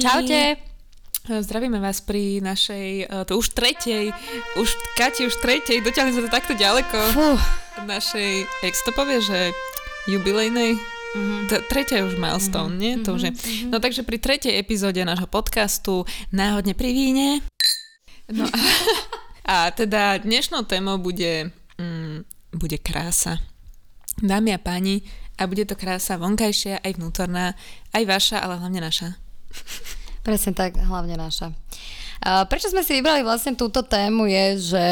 Kamaráti. Čaute. Zdravíme vás pri našej, eh, to už tretej, už Kati, už tretej, dotiahli sme to takto ďaleko. Fú. Našej, jak to povie, že jubilejnej, mm-hmm. T- tretia už milestone, mm-hmm. nie? To už je. No takže pri tretej epizóde nášho podcastu Náhodne pri víne. No a, a teda dnešnou témou bude, mm, bude krása. Dámy a páni, a bude to krása vonkajšia, aj vnútorná, aj vaša, ale hlavne naša. Presne tak, hlavne naša. Prečo sme si vybrali vlastne túto tému je, že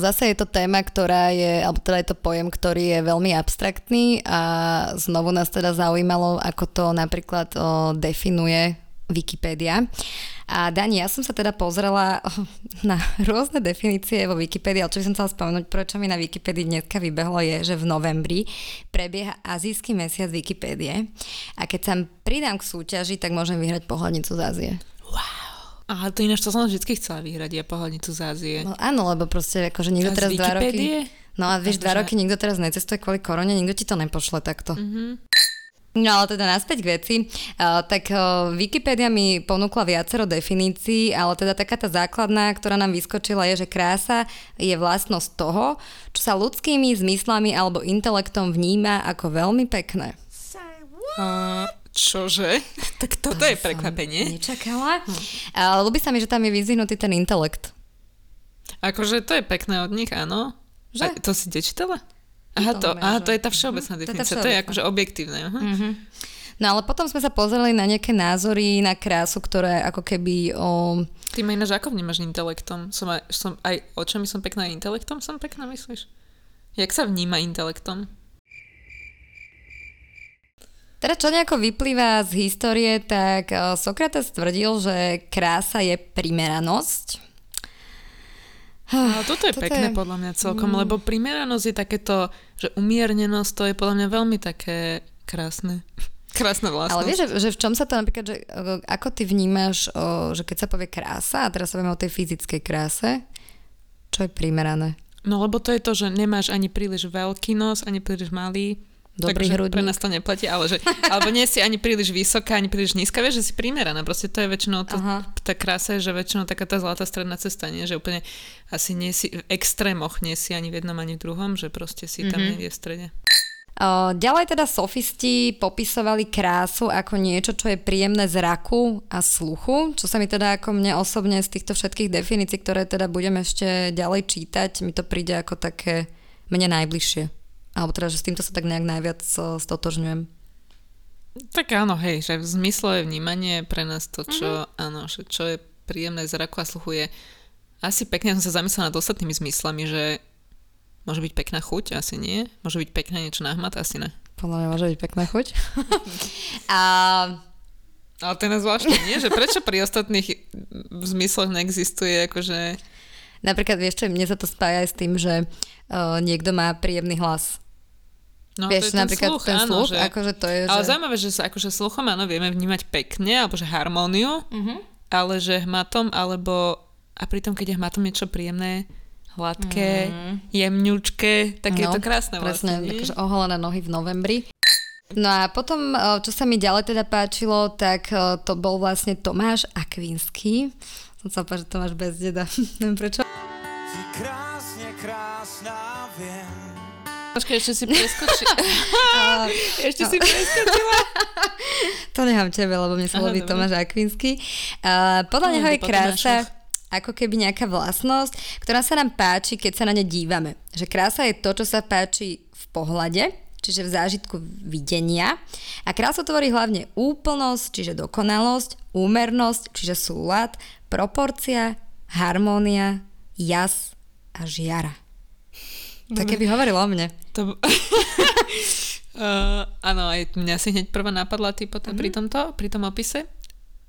zase je to téma, ktorá je, alebo teda je to pojem, ktorý je veľmi abstraktný a znovu nás teda zaujímalo, ako to napríklad definuje Wikipedia. A Dani, ja som sa teda pozrela na rôzne definície vo Wikipedii, ale čo by som chcela spomenúť, prečo mi na Wikipedii dneska vybehlo je, že v novembri prebieha azijský mesiac Wikipédie a keď sa pridám k súťaži, tak môžem vyhrať pohľadnicu z Ázie. Wow. A to ináč to som vždy chcela vyhrať, ja pohľadnicu z Ázie. No áno, lebo proste akože nikto teraz dva roky... No a vieš, dva roky nikto teraz necestuje kvôli korone, nikto ti to nepošle takto. Mm-hmm. No ale teda naspäť k veci. Uh, tak uh, Wikipedia mi ponúkla viacero definícií, ale teda taká tá základná, ktorá nám vyskočila je, že krása je vlastnosť toho, čo sa ľudskými zmyslami alebo intelektom vníma ako veľmi pekné. Uh, čože? tak toto to je prekvapenie. Nečakala. Hm. Ale ľubí sa mi, že tam je vyzvihnutý ten intelekt. Akože to je pekné od nich, áno. Že? A to si dečítala? Aha, to, aha, to je tá všeobecná uh-huh. definícia, to, to je akože objektívne. Uh-huh. Uh-huh. No ale potom sme sa pozreli na nejaké názory na krásu, ktoré ako keby o... Ty ma ináč ako vnímaš intelektom? Som aj, som aj očami som pekná intelektom som pekná, myslíš? Jak sa vníma intelektom? Teda čo nejako vyplýva z histórie, tak Sokrates tvrdil, že krása je primeranosť a toto je toto pekné je... podľa mňa celkom, mm. lebo primeranosť je takéto, že umiernenosť, to je podľa mňa veľmi také krásne. Krásna vlastnosť. Ale vieš, že, že v čom sa to napríklad, že ako ty vnímaš, o, že keď sa povie krása, a teraz sa vieme o tej fyzickej kráse, čo je primerané? No lebo to je to, že nemáš ani príliš veľký nos, ani príliš malý, Dobrý Takže hrudník. pre nás to neplatí, ale že, alebo nie si ani príliš vysoká, ani príliš nízka, vieš, že si primeraná. Proste to je väčšinou, to, tá krása je, že väčšinou taká tá zlatá stredná cesta, nie? že úplne asi nie si v extrémoch, nie si ani v jednom, ani v druhom, že proste si tam mm-hmm. niekde v strede. Ďalej teda sofisti popisovali krásu ako niečo, čo je príjemné zraku a sluchu, čo sa mi teda ako mne osobne z týchto všetkých definícií, ktoré teda budeme ešte ďalej čítať, mi to príde ako také mne najbližšie. Alebo teda, že s týmto sa tak nejak najviac stotožňujem. Tak áno, hej, že v zmysle vnímanie pre nás to, čo, mm-hmm. áno, že čo je príjemné zraku a sluchu je asi pekne, som sa zamyslela nad ostatnými zmyslami, že môže byť pekná chuť, asi nie. Môže byť pekné niečo na hmat, asi ne. Podľa mňa môže byť pekná chuť. a... Ale to je zvláštne, nie? Že prečo pri ostatných zmysloch neexistuje akože... Napríklad, vieš čo, mne sa to spája aj s tým, že uh, niekto má príjemný hlas. No, Vieš, to je napríklad ten sluch, ten sluch áno, že... akože to je, Ale že... zaujímavé, že sa akože sluchom áno, vieme vnímať pekne, alebo že harmóniu, uh-huh. ale že hmatom, alebo a pritom, keď je hmatom niečo príjemné, hladké, uh-huh. jemňučké, tak no, je to krásne presne, vlastne. Takže oholené nohy v novembri. No a potom, čo sa mi ďalej teda páčilo, tak to bol vlastne Tomáš Akvinský. Som sa že Tomáš bez deda. Neviem prečo. Si krásne krásna, viem. Počkaj, ešte si preskočila. ešte si preskočila. to nechám tebe, lebo mne sa ľúbi Tomáš Akvinsky. Uh, podľa neho je krása ako keby nejaká vlastnosť, ktorá sa nám páči, keď sa na ne dívame. Že krása je to, čo sa páči v pohľade, čiže v zážitku videnia. A krásu tvorí hlavne úplnosť, čiže dokonalosť, úmernosť, čiže súlad, proporcia, harmónia, jas a žiara. Tak keby hovoril o mne. To... uh, áno, aj mňa si hneď prvá napadla ty potom, mm-hmm. pri tomto, pri tom opise.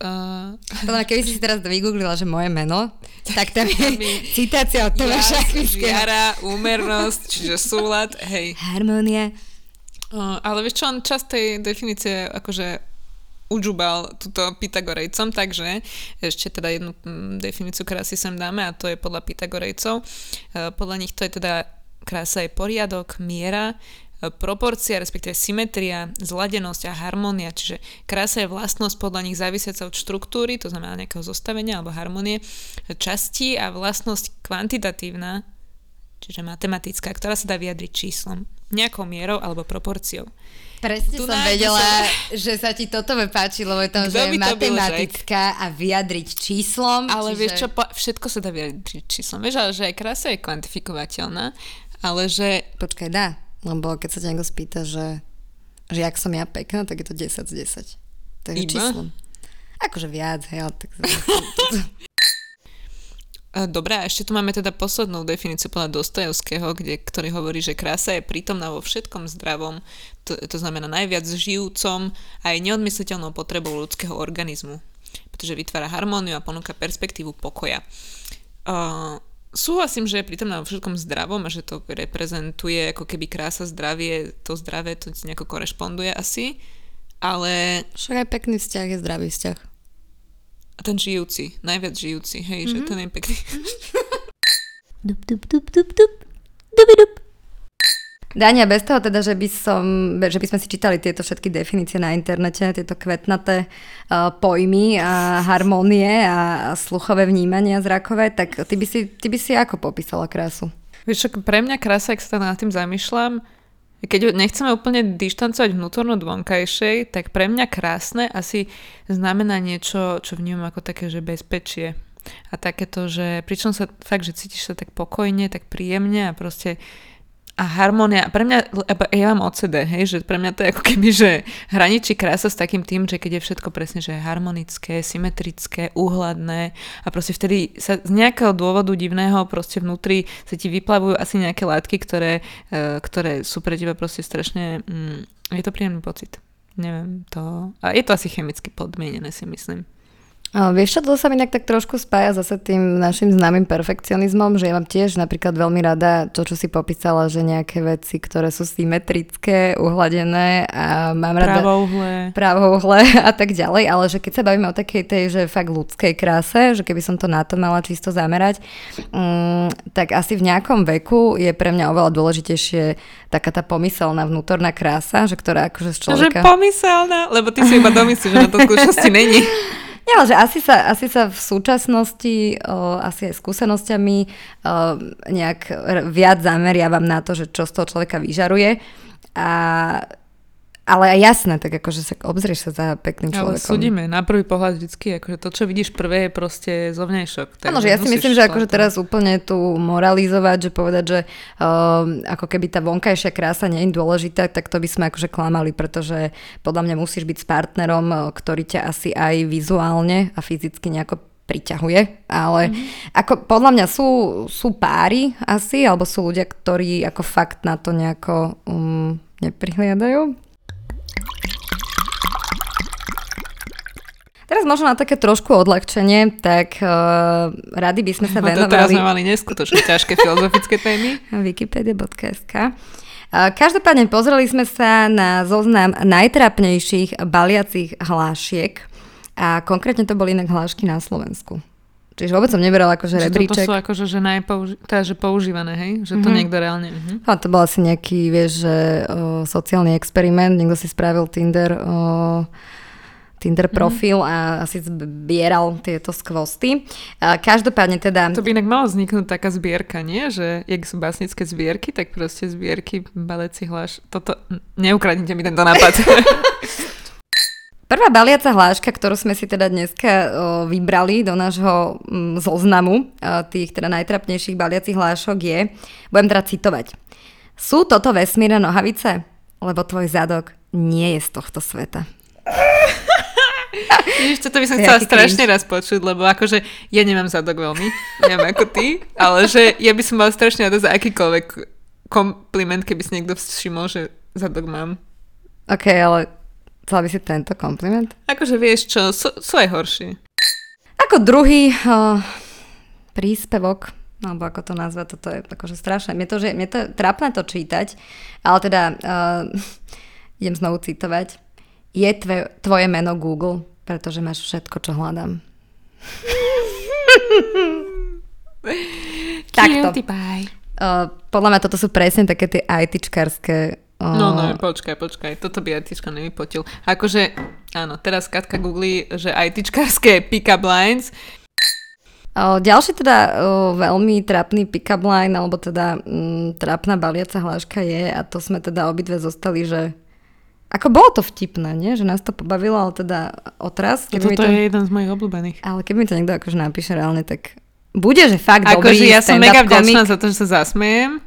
Uh... Podľa keby si si teraz vygooglila, že moje meno, tak tam je citácia od Tomáša Žiara, úmernosť, čiže súlad, hej. Harmónia. Uh, ale vieš čo, on časť tej definície akože udžubal túto Pythagorejcom, takže ešte teda jednu mm, definíciu krásy sem dáme a to je podľa Pythagorejcov. Podľa nich to je teda krása je poriadok, miera, proporcia, respektíve symetria, zladenosť a harmónia, čiže krása je vlastnosť podľa nich závisiaca od štruktúry, to znamená nejakého zostavenia alebo harmonie, časti a vlastnosť kvantitatívna, čiže matematická, ktorá sa dá vyjadriť číslom, nejakou mierou alebo proporciou. Presne tu som vedela, som... že sa ti toto páči, lebo je to, že je matematická a vyjadriť číslom. Ale čiže... vieš čo, všetko sa dá vyjadriť číslom. Vieš, ale že aj krása je kvantifikovateľná, ale že... Počkaj, dá. Lebo keď sa ťa niekto spýta, že, že jak som ja pekná, tak je to 10 z 10. To je číslom. Akože viac, hej, ale tak... Dobre, a ešte tu máme teda poslednú definíciu podľa Dostojevského, kde, ktorý hovorí, že krása je prítomná vo všetkom zdravom, to, to znamená najviac žijúcom a je neodmysliteľnou potrebou ľudského organizmu, pretože vytvára harmóniu a ponúka perspektívu pokoja. Uh, súhlasím, že je prítomná vo všetkom zdravom a že to reprezentuje ako keby krása, zdravie, to zdravé to nejako korešponduje asi, ale... Však aj pekný vzťah je zdravý vzťah. A ten žijúci, najviac žijúci, hej, mm-hmm. že ten je pekný. dup, dup, dup, dup, dup. Dubi, dup. Dania, bez toho teda, že by, som, že by sme si čítali tieto všetky definície na internete, tieto kvetnaté uh, pojmy a harmónie a, sluchové vnímania zrakové, tak ty by, si, ty by si ako popísala krásu? Vieš, pre mňa krása, ak sa nad tým zamýšľam, keď nechceme úplne dištancovať vnútorno od tak pre mňa krásne asi znamená niečo, čo vnímam ako také, že bezpečie. A takéto, že pričom sa fakt, že cítiš sa tak pokojne, tak príjemne a proste a harmónia, pre mňa, ja mám OCD, hej, že pre mňa to je ako keby, že hraničí krása s takým tým, že keď je všetko presne, že harmonické, symetrické, úhladné a proste vtedy sa z nejakého dôvodu divného proste vnútri sa ti vyplavujú asi nejaké látky, ktoré, e, ktoré sú pre teba proste strašne, mm, je to príjemný pocit. Neviem, to... A je to asi chemicky podmienené, si myslím. A vieš čo, to sa mi tak, tak trošku spája zase tým našim známym perfekcionizmom, že ja mám tiež napríklad veľmi rada to, čo si popísala, že nejaké veci, ktoré sú symetrické, uhladené a mám rada... Pravouhle. Pravouhle a tak ďalej, ale že keď sa bavíme o takej tej, že fakt ľudskej kráse, že keby som to na to mala čisto zamerať, um, tak asi v nejakom veku je pre mňa oveľa dôležitejšie taká tá pomyselná vnútorná krása, že ktorá akože z človeka... Že pomyselná, lebo ty si iba domyslíš, že na to skúšnosti není. Nie, ale že asi sa, asi sa v súčasnosti, o, asi aj skúsenosťami o, nejak viac zameriavam na to, že čo z toho človeka vyžaruje. A ale aj jasné, tak akože sa obzrieš sa za pekným človekom. Ale súdime, na prvý pohľad vždycky, akože to, čo vidíš prvé, je proste zovňajšok. Áno, že ja si myslím, že akože teraz úplne tu moralizovať, že povedať, že uh, ako keby tá vonkajšia krása nie je dôležitá, tak to by sme akože klamali, pretože podľa mňa musíš byť s partnerom, ktorý ťa asi aj vizuálne a fyzicky nejako priťahuje, ale mm-hmm. ako podľa mňa sú, sú páry asi, alebo sú ľudia, ktorí ako fakt na to nejako um, neprihliadajú. Teraz možno na také trošku odľahčenie, tak uh, rady by sme sa venovali... No teraz sme mali neskutočne ťažké filozofické témy. Wikipedia.sk uh, Každopádne pozreli sme sa na zoznam najtrapnejších baliacich hlášiek a konkrétne to boli inak hlášky na Slovensku. Čiže vôbec som neberala akože rebríček. Toto sú akože že najpouži- teda, že používané, hej? Že to mm-hmm. niekto reálne... Uh-huh. A to bol asi nejaký, vieš, že o, sociálny experiment, niekto si spravil Tinder o, Tinder mhm. profil mm-hmm. a asi zbieral tieto skvosty. Každopádne teda... To by inak malo vzniknúť taká zbierka, nie? Že jak sú básnické zbierky, tak proste zbierky baleci hláš. Toto... Neukradnite mi tento nápad. Prvá baliaca hláška, ktorú sme si teda dneska vybrali do nášho zoznamu o, tých teda najtrapnejších baliacich hlášok je, budem teda citovať. Sú toto vesmírne nohavice? Lebo tvoj zadok nie je z tohto sveta. Víš, toto by som chcela strašne raz počuť, lebo akože ja nemám zadok veľmi, neviem ako ty, ale že ja by som mala strašne rada za akýkoľvek kompliment, keby si niekto všimol, že zadok mám. OK, ale chcela by si tento kompliment? Akože vieš čo, sú, sú aj horšie. Ako druhý uh, príspevok, alebo ako to nazvať, toto je akože strašné. Mne to, že, mne to je trápne to čítať, ale teda uh, idem znovu citovať je tve, tvoje meno Google, pretože máš všetko, čo hľadám. Takto. Uh, podľa mňa toto sú presne také tie ITčkarské No, no, počkaj, počkaj, toto by aj tyčka nevypotil. Akože, áno, teraz Katka googlí, že aj tyčkárske pick-up lines. Ďalší teda veľmi trapný pick-up line, alebo teda m, trapná baliaca hláška je, a to sme teda obidve zostali, že ako bolo to vtipné, nie? Že nás to pobavilo, ale teda otraz. Keby toto to... je jeden z mojich obľúbených. Ale keď mi to niekto akože napíše reálne, tak bude, že fakt Ako, dobrý že ja som mega vďačná za to, že sa zasmejem.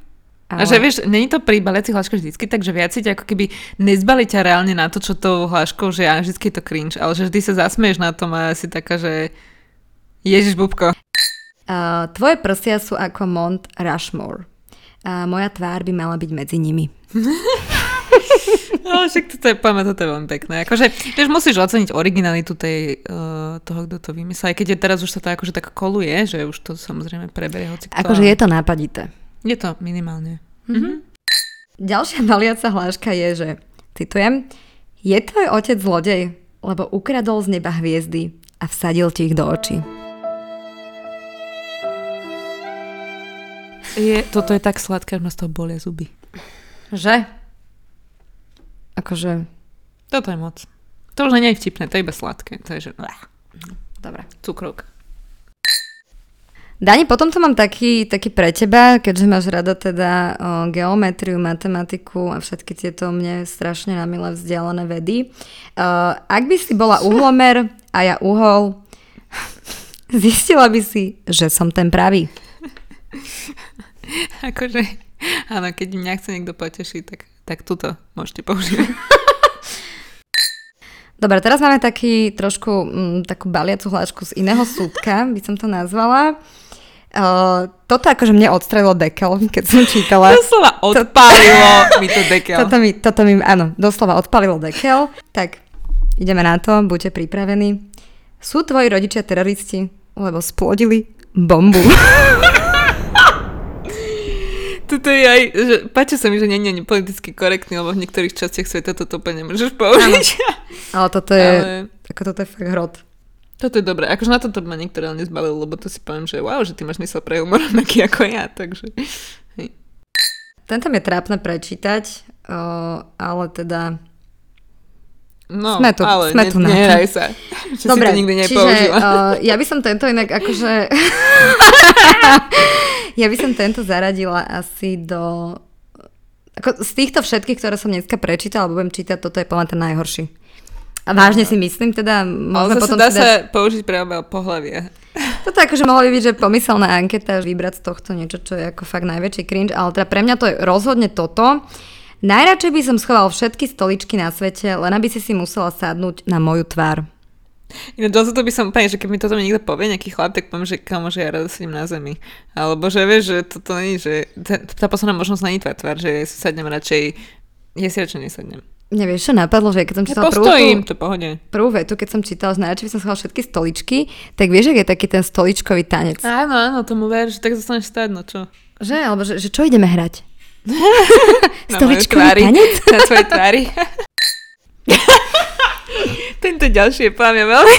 Ale... A že vieš, není to pri baliacich hláškach vždycky, takže viac si ako keby nezbali ťa reálne na to, čo to hláškou, že ja vždycky je to cringe, ale že vždy sa zasmieš na tom a si taká, že Ježiš Bubko. Uh, tvoje prsia sú ako Mont Rushmore. Uh, moja tvár by mala byť medzi nimi. no, však toto je, poďme, toto je veľmi pekné. Akože, vieš, musíš oceniť originalitu tej, uh, toho, kto to vymyslel. Aj keď je teraz už sa to akože tak koluje, že už to samozrejme preberie hoci kto. Akože je to nápadité. Je to minimálne. Mm-hmm. Ďalšia baliaca hláška je, že, citujem, je tvoj otec zlodej, lebo ukradol z neba hviezdy a vsadil ti ich do očí. Je, toto je tak sladké, že ma z toho bolia zuby. Že? Akože... Toto je moc. To už nie je vtipné, to je iba sladké. To je, že... Dobre. Cukrok. Dani, potom to mám taký, taký pre teba, keďže máš rada teda o, geometriu, matematiku a všetky tieto mne strašne na milé vzdialené vedy. O, ak by si bola uhlomer a ja uhol, zistila by si, že som ten pravý. akože, áno, keď mňa chce niekto potešiť, tak, tak túto môžete používať. Dobre, teraz máme taký trošku m, takú baliacu hlášku z iného súdka, by som to nazvala. Uh, toto akože mne odstrelilo dekel, keď som čítala. Doslova odpálilo to, mi to dekel. Toto mi, toto mi, áno, doslova odpálilo dekel. Tak, ideme na to, buďte pripravení. Sú tvoji rodičia teroristi, lebo splodili bombu. Toto je aj, že páči sa mi, že nie je politicky korektný, lebo v niektorých častiach sveta toto úplne nemôžeš použiť. Ale toto je, Ale... ako toto je fakt hrot. Toto je dobré. Akože na toto ma niekto reálne zbalil, lebo to si poviem, že wow, že ty máš mysel pre humor rovnaký ako ja, takže hej. Tento mi je trápne prečítať, ale teda No, sme tu, ale sme ne, tu na nehraj sa. Že Dobre, si to nikdy čiže uh, ja by som tento inak akože... ja by som tento zaradila asi do... Ako z týchto všetkých, ktoré som dneska prečítala, alebo budem čítať, toto je podľa ten najhorší. A vážne si myslím, teda... Ale potom dá sa dať... použiť pre obe pohľavie. Toto akože mohla by byť, že pomyselná anketa, vybrať z tohto niečo, čo je ako fakt najväčší cringe, ale teda pre mňa to je rozhodne toto. Najradšej by som schoval všetky stoličky na svete, len aby si si musela sadnúť na moju tvár. Ináč to by som úplne, že keď mi toto niekto povie, nejaký chlap, tak poviem, že kamo, že ja rada sedím na zemi. Alebo že vieš, že toto nie že tá, tá posledná možnosť není tvár tvár, že si sadnem radšej, ja si radšej nesadnem. Nevieš, čo napadlo, že keď som čítala ja prvú, tú, to pohode. prvú vetu, keď som čítala, že najradšej by som schovala všetky stoličky, tak vieš, ak je taký ten stoličkový tanec. Áno, áno, tomu ver, že tak zostaneš stáť, no čo. Že? Alebo že, že čo ideme hrať? Stoličkový tanec? Na tvojej tvári. Tento ďalší je pámia veľmi,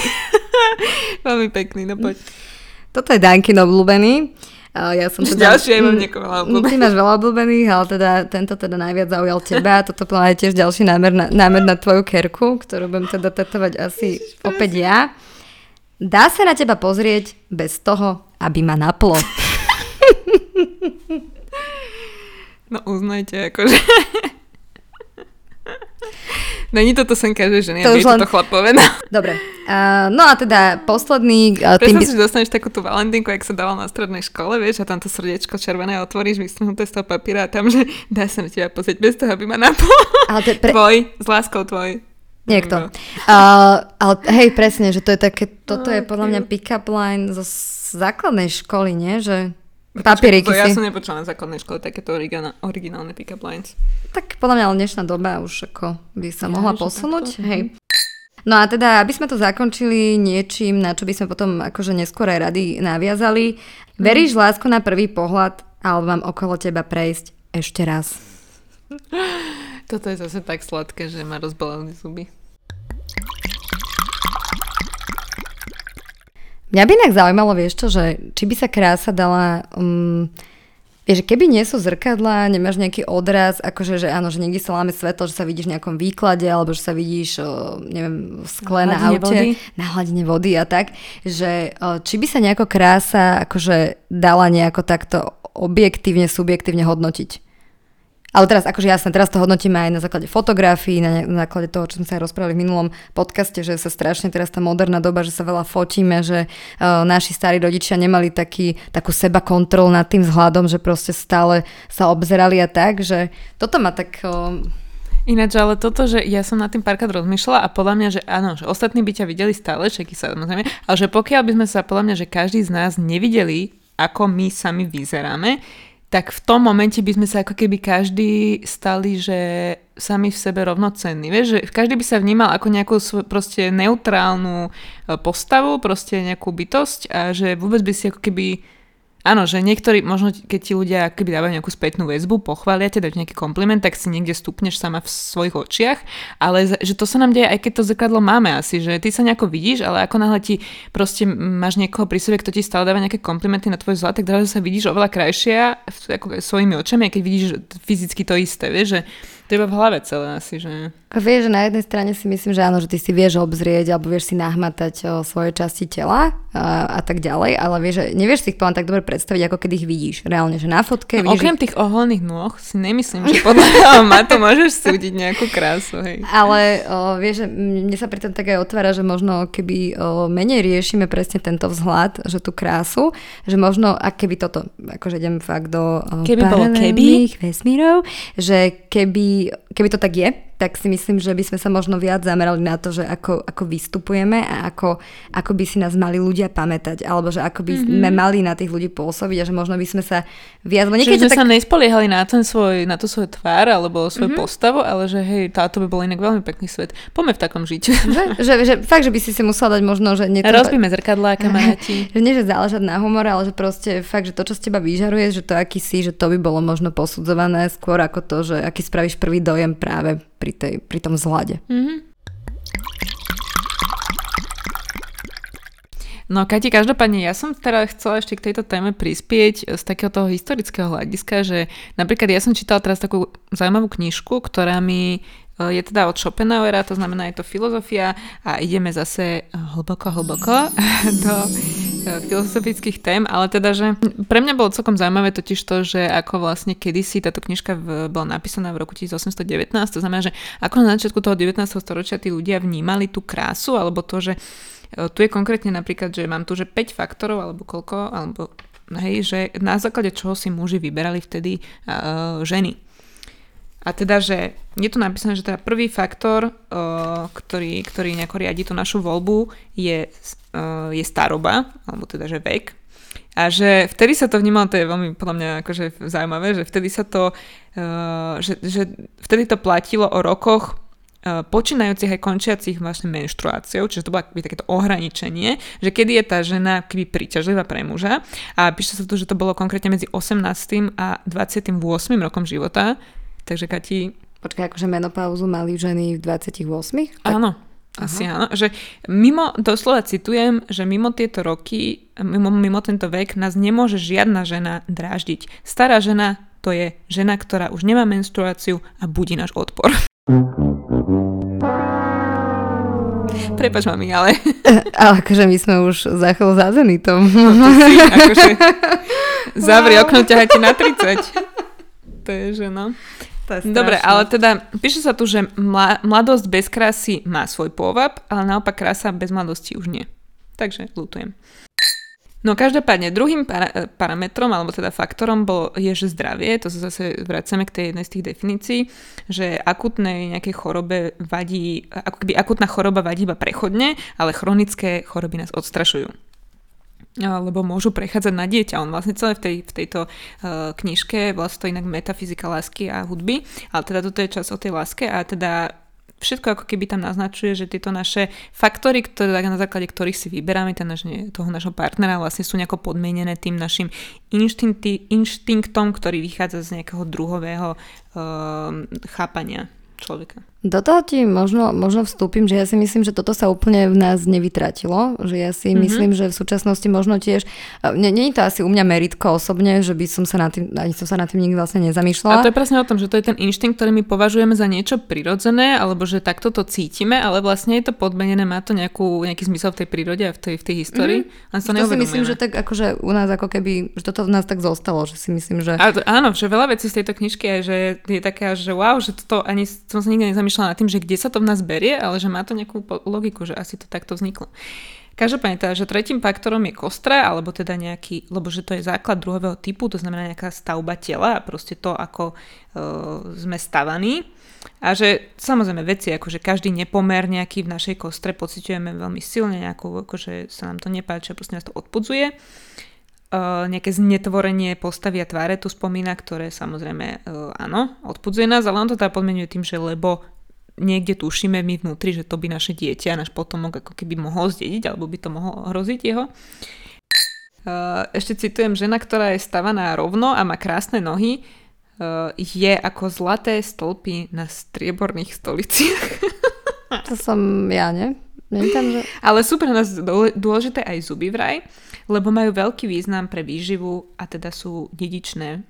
veľmi pekný, no poď. Toto je Dankin obľúbený. Ja som teda, Ďalšie aj mám niekoho veľa obľúbených. Ty máš veľa obľúbených, ale teda tento teda najviac zaujal teba. Toto je tiež ďalší námer na, námer na tvoju kerku, ktorú budem teda tetovať asi opäť ja. Dá sa na teba pozrieť bez toho, aby ma naplo. No uznajte, akože... Není toto sen každej ženy, to aby len... toto chlap povedal. Dobre. Uh, no a teda posledný... Uh, tým... si, že dostaneš takú tú valentinku, jak sa dával na strednej škole, vieš, a tam to srdiečko červené otvoríš, vystrhnuté z toho papíra a tam, že dá sa na teba pozrieť bez toho, aby ma napol. Ale to pre... Tvoj, s láskou tvoj. Niekto. Uh, ale hej, presne, že to je také, toto je podľa mňa pick-up line zo základnej školy, nie? Že Papieriky si. Ja som nepočula na základnej škole takéto originálne pick-up lines. Tak podľa mňa dnešná doba už ako by sa ja, mohla posunúť. Hej. No a teda, aby sme to zakončili niečím, na čo by sme potom akože neskôr aj rady naviazali. Veríš mm. lásku na prvý pohľad, alebo mám okolo teba prejsť ešte raz? Toto je zase tak sladké, že ma rozboleli zuby. Mňa by inak zaujímalo, vieš čo, že či by sa krása dala um, Vieš, keby nie sú zrkadlá, nemáš nejaký odraz, akože, že áno, že niekde sa láme svetlo, že sa vidíš v nejakom výklade, alebo že sa vidíš, o, neviem, v skle na, na aute, vody. na hladine vody a tak, že o, či by sa nejako krása akože dala nejako takto objektívne, subjektívne hodnotiť? Ale teraz, akože jasné, teraz to hodnotíme aj na základe fotografií, na, na základe toho, čo sme sa aj rozprávali v minulom podcaste, že sa strašne teraz tá moderná doba, že sa veľa fotíme, že uh, naši starí rodičia nemali taký, takú seba kontrol nad tým vzhľadom, že proste stále sa obzerali a tak, že toto ma tak... Uh, Ináč, ale toto, že ja som nad tým párkrát rozmýšľala a podľa mňa, že áno, že ostatní by ťa videli stále, sa samozrejme, ale že pokiaľ by sme sa podľa mňa, že každý z nás nevideli, ako my sami vyzeráme, tak v tom momente by sme sa ako keby každý stali, že sami v sebe rovnocenní. Vieš, že každý by sa vnímal ako nejakú proste neutrálnu e, postavu, proste nejakú bytosť a že vôbec by si ako keby Áno, že niektorí, možno keď ti ľudia keby dávajú nejakú spätnú väzbu, pochvália ťa, dajú nejaký kompliment, tak si niekde stupneš sama v svojich očiach, ale že to sa nám deje aj keď to zrkadlo máme asi, že ty sa nejako vidíš, ale ako náhle ti proste máš niekoho pri sebe, kto ti stále dáva nejaké komplimenty na tvoj zlat, tak zrazu sa vidíš oveľa krajšia ako svojimi očami, aj keď vidíš fyzicky to isté, vieš, že to je v hlave celé asi, že... A vieš, že na jednej strane si myslím, že áno, že ty si vieš obzrieť alebo vieš si nahmatať o, svoje časti tela a, a tak ďalej, ale vieš, že nevieš si ich poviem tak dobre predstaviť, ako keď ich vidíš. Reálne, že na fotke no, vidíš... Okrem ich... tých oholných nôh si nemyslím, že podľa ma to môžeš súdiť nejakú krásu, hej. Ale o, vieš, že mne sa pri tom tak aj otvára, že možno keby o, menej riešime presne tento vzhľad, že tú krásu, že možno, a keby toto, akože idem fakt do o, keby bolo keby vesmírov, že keby keby to tak je, tak si myslím, že by sme sa možno viac zamerali na to, že ako, ako vystupujeme a ako, ako by si nás mali ľudia pamätať, alebo že ako by mm-hmm. sme mali na tých ľudí pôsobiť a že možno by sme sa viac... Čiže sme tak... sa nespoliehali na, ten svoj, na to svoje tvár alebo svoju mm-hmm. postavu, ale že hej, táto by bol inak veľmi pekný svet. Poďme v takom žiť. Že, že, že, fakt, že by si si musela dať možno, že... To... Rozbíme zrkadlá, kamaráti. že nie, že záležať na humor, ale že proste fakt, že to, čo z teba vyžaruje, že to aký si, že to by bolo možno posudzované skôr ako to, že aký spravíš prvý dojem práve pri, tej, pri tom vzhľade. Mm-hmm. No Kati, každopádne ja som teda chcela ešte k tejto téme prispieť z takého toho historického hľadiska, že napríklad ja som čítala teraz takú zaujímavú knižku, ktorá mi je teda od Schopenhauera, to znamená je to filozofia a ideme zase hlboko, hlboko do eh, filozofických tém, ale teda, že pre mňa bolo celkom zaujímavé totiž to, že ako vlastne kedysi táto knižka v, bola napísaná v roku 1819, to znamená, že ako na začiatku toho 19. storočia tí ľudia vnímali tú krásu, alebo to, že eh, tu je konkrétne napríklad, že mám tu, že 5 faktorov, alebo koľko, alebo hej, že na základe čoho si muži vyberali vtedy uh, ženy. A teda, že je tu napísané, že teda prvý faktor, uh, ktorý, ktorý nejako riadi tú našu voľbu, je, uh, je staroba, alebo teda, že vek. A že vtedy sa to vnímalo, to je veľmi podľa mňa akože zaujímavé, že vtedy sa to, uh, že, že vtedy to platilo o rokoch počínajúcich aj končiacich vlastne menštruáciou, čiže to bolo akoby takéto ohraničenie, že kedy je tá žena keby príťažlivá pre muža a píše sa tu, že to bolo konkrétne medzi 18. a 28. rokom života, Takže Kati... Počkaj, akože menopauzu mali ženy v 28? Tak... Áno, asi Aha. áno. Že mimo, doslova citujem, že mimo tieto roky, mimo, mimo tento vek nás nemôže žiadna žena dráždiť. Stará žena to je žena, ktorá už nemá menstruáciu a budí náš odpor. Prepač mami, ale... ale akože my sme už za chvíľu zazení tom. No, si, akože, zavri okno, ťahajte na 30. To je, že no. Dobre, ale teda píše sa tu, že mladosť bez krásy má svoj pôvab, ale naopak krása bez mladosti už nie. Takže lutujem. No každopádne, druhým para- parametrom, alebo teda faktorom bol, je, že zdravie, to sa zase vracame k tej jednej z tých definícií, že akutnej nejakej chorobe vadí, ako keby akutná choroba vadí iba prechodne, ale chronické choroby nás odstrašujú lebo môžu prechádzať na dieťa. On vlastne celé v, tej, v tejto uh, knižke, vlastne to inak metafyzika lásky a hudby, ale teda toto je čas o tej láske a teda všetko ako keby tam naznačuje, že tieto naše faktory, ktoré, na základe ktorých si vyberáme ten naš, toho našho partnera, vlastne sú nejako podmienené tým našim inštinktom, ktorý vychádza z nejakého druhového uh, chápania človeka. Do toho ti možno, možno vstúpim, že ja si myslím, že toto sa úplne v nás nevytratilo, že ja si mm-hmm. myslím, že v súčasnosti možno tiež, nie, je to asi u mňa meritko osobne, že by som sa nad tým, ani som sa nad tým nikdy vlastne nezamýšľala. A to je presne o tom, že to je ten inštinkt, ktorý my považujeme za niečo prirodzené, alebo že takto to cítime, ale vlastne je to podmenené, má to nejakú, nejaký zmysel v tej prírode a v tej, v tej histórii. Mm-hmm. Len to si myslím, že tak akože u nás ako keby, že toto v nás tak zostalo, že si myslím, že... A to, áno, že veľa vecí z tejto knižky je, že je taká, že wow, že toto ani som sa nikdy nezamýšľala rozmýšľala nad tým, že kde sa to v nás berie, ale že má to nejakú logiku, že asi to takto vzniklo. Každopádne teda, že tretím faktorom je kostra, alebo teda nejaký, lebo že to je základ druhového typu, to znamená nejaká stavba tela a proste to, ako uh, sme stavaní. A že samozrejme veci, ako že každý nepomer nejaký v našej kostre pociťujeme veľmi silne, nejakú, akože sa nám to nepáči proste nás to odpudzuje. Uh, nejaké znetvorenie postavy a tváre tu spomína, ktoré samozrejme uh, áno, odpudzuje nás, ale on to teda podmenuje tým, že lebo niekde tušíme my vnútri, že to by naše dieťa, náš potomok ako keby mohol zdediť, alebo by to mohlo hroziť jeho. Ešte citujem, žena, ktorá je stavaná rovno a má krásne nohy, je ako zlaté stĺpy na strieborných stoliciach. To som ja, ne? Tam, že... Ale sú pre nás dôležité aj zuby vraj, lebo majú veľký význam pre výživu a teda sú dedičné,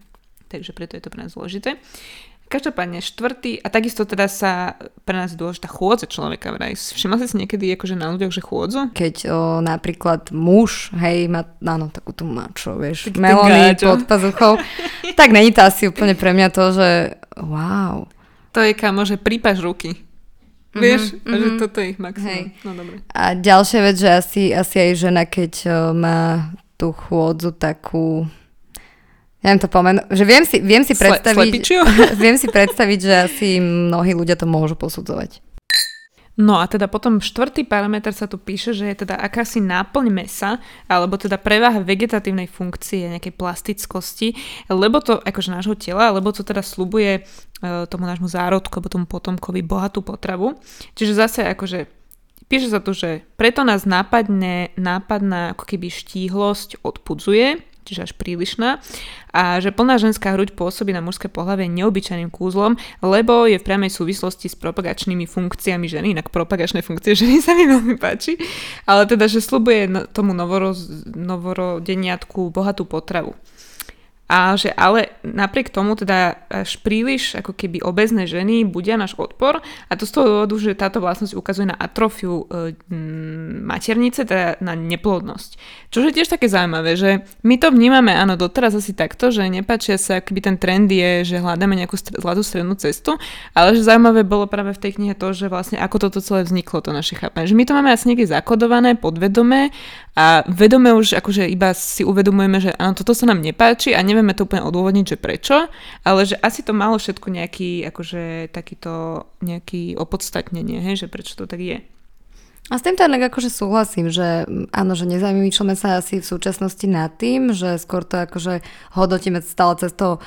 takže preto je to pre nás dôležité. Každopádne štvrtý, a takisto teda sa pre nás dôležitá chôdza človeka vraj. Všimla si si niekedy akože na ľuďoch, že chôdzu? Keď o, napríklad muž, hej, má, áno, takú tú mačo, vieš, melóny pod pazuchou, tak není to asi úplne pre mňa to, že wow. To je kamo, že prípaž ruky. Mm-hmm, Vieš, mm-hmm. že toto je ich maximum. Hej. No dobre. A ďalšia vec, že asi, asi aj žena, keď o, má tú chôdzu takú Neviem to pomenu, že viem si, viem si predstaviť, viem si predstaviť, že asi mnohí ľudia to môžu posudzovať. No a teda potom štvrtý parameter sa tu píše, že je teda akási náplň mesa, alebo teda prevaha vegetatívnej funkcie, nejakej plastickosti, lebo to, akože nášho tela, lebo to teda slubuje e, tomu nášmu zárodku, alebo tomu potomkovi bohatú potravu. Čiže zase akože píše sa tu, že preto nás nápadne, nápadná ako keby štíhlosť odpudzuje, čiže až prílišná. A že plná ženská hruď pôsobí na mužské pohľavie neobyčajným kúzlom, lebo je v priamej súvislosti s propagačnými funkciami ženy, inak propagačné funkcie ženy sa mi veľmi páči, ale teda, že slubuje tomu novoroz, novorodeniatku bohatú potravu. A že ale napriek tomu teda až príliš ako keby obezné ženy budia náš odpor a to z toho dôvodu, že táto vlastnosť ukazuje na atrofiu e, maternice, teda na neplodnosť. Čo je tiež také zaujímavé, že my to vnímame, áno, doteraz asi takto, že nepáčia sa, akby ten trend je, že hľadáme nejakú st- zlatú strednú cestu, ale že zaujímavé bolo práve v tej knihe to, že vlastne ako toto celé vzniklo, to naše chápanie. Že my to máme asi niekde zakodované, podvedomé a vedome už akože iba si uvedomujeme, že áno, toto sa nám nepáči a nevieme to úplne odôvodniť, že prečo, ale že asi to malo všetko nejaký, akože takýto nejaký opodstatnenie, hej, že prečo to tak je. A s týmto inak akože súhlasím, že áno, že nezamýšľame sa asi v súčasnosti nad tým, že skôr to akože hodnotíme stále cez to,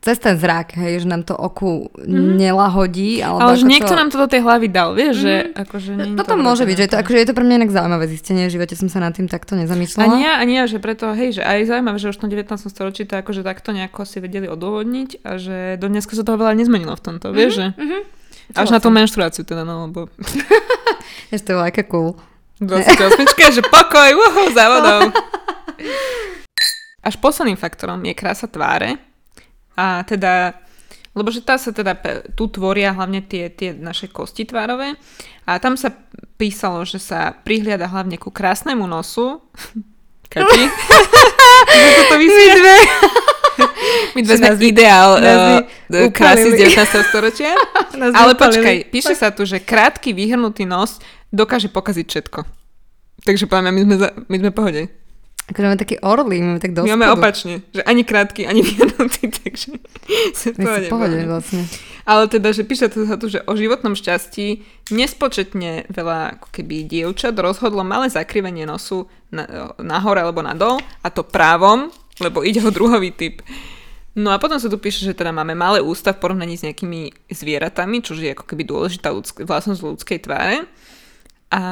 cez ten zrak, hej, že nám to oku mm-hmm. nelahodí. Ale že niekto to... nám to do tej hlavy dal, vieš, mm-hmm. že mhm. akože... Toto to môže byť, že je to, akože je to pre mňa inak zaujímavé zistenie, v živote som sa nad tým takto nezamýšľala. Ani ja, ani ja, že preto, hej, že aj zaujímavé, že už v tom 19. storočí to akože takto nejako si vedeli odôvodniť a že do dneska sa toho veľa nezmenilo v tomto, mm-hmm. vieš, že... Mm-hmm. Až na tú menštruáciu teda, no, lebo... Ešte to aké cool. 28, že pokoj, uhu, závodov. Až posledným faktorom je krása tváre, a teda, lebo že tá sa teda tu tvoria hlavne tie, tie naše kosti tvárové a tam sa písalo, že sa prihliada hlavne ku krásnemu nosu. Kači? toto My dve. My dve sme ideál uh, krásy z 19. storočia. Ale počkaj, píše sa tu, že krátky vyhrnutý nos dokáže pokaziť všetko. Takže poviem, my sme, za, my sme pohode. Ako máme taký orly, máme tak dosť. My máme opačne, že ani krátky, ani vyhnutý, takže sa pohode, pohode vlastne. Ale teda, že píše to za to, že o životnom šťastí nespočetne veľa ako keby dievčat rozhodlo malé zakrivenie nosu na, nahor alebo nadol a to právom, lebo ide o druhový typ. No a potom sa tu píše, že teda máme malé ústa v porovnaní s nejakými zvieratami, čo je ako keby dôležitá ľudsk- vlastnosť ľudskej tváre. A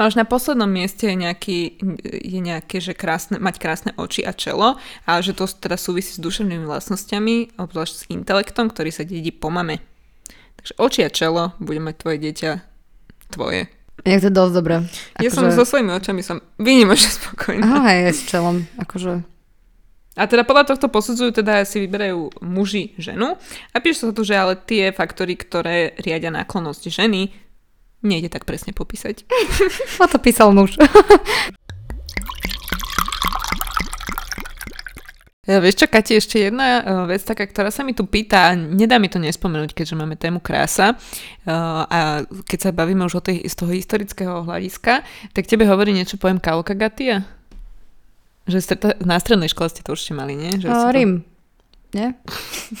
až na poslednom mieste je, nejaký, je nejaké, že krásne, mať krásne oči a čelo a že to teda súvisí s duševnými vlastnosťami, obzvlášť s intelektom, ktorý sa dedí po mame. Takže oči a čelo bude mať tvoje dieťa tvoje. Je to dosť dobré. Ja som so svojimi očami som výnimočne spokojná. Aha, aj s čelom. Akože a teda podľa tohto posudzujú, teda si vyberajú muži ženu a píše sa tu, že ale tie faktory, ktoré riadia náklonnosť ženy, nejde tak presne popísať. O to písal muž. Ja, vieš čo, Kati, ešte jedna uh, vec taká, ktorá sa mi tu pýta, nedá mi to nespomenúť, keďže máme tému krása uh, a keď sa bavíme už o tej, z toho historického hľadiska, tak tebe hovorí niečo pojem Kalokagatia? Že streta, na strednej škole ste to určite mali, nie? Že o, Rím. Nie?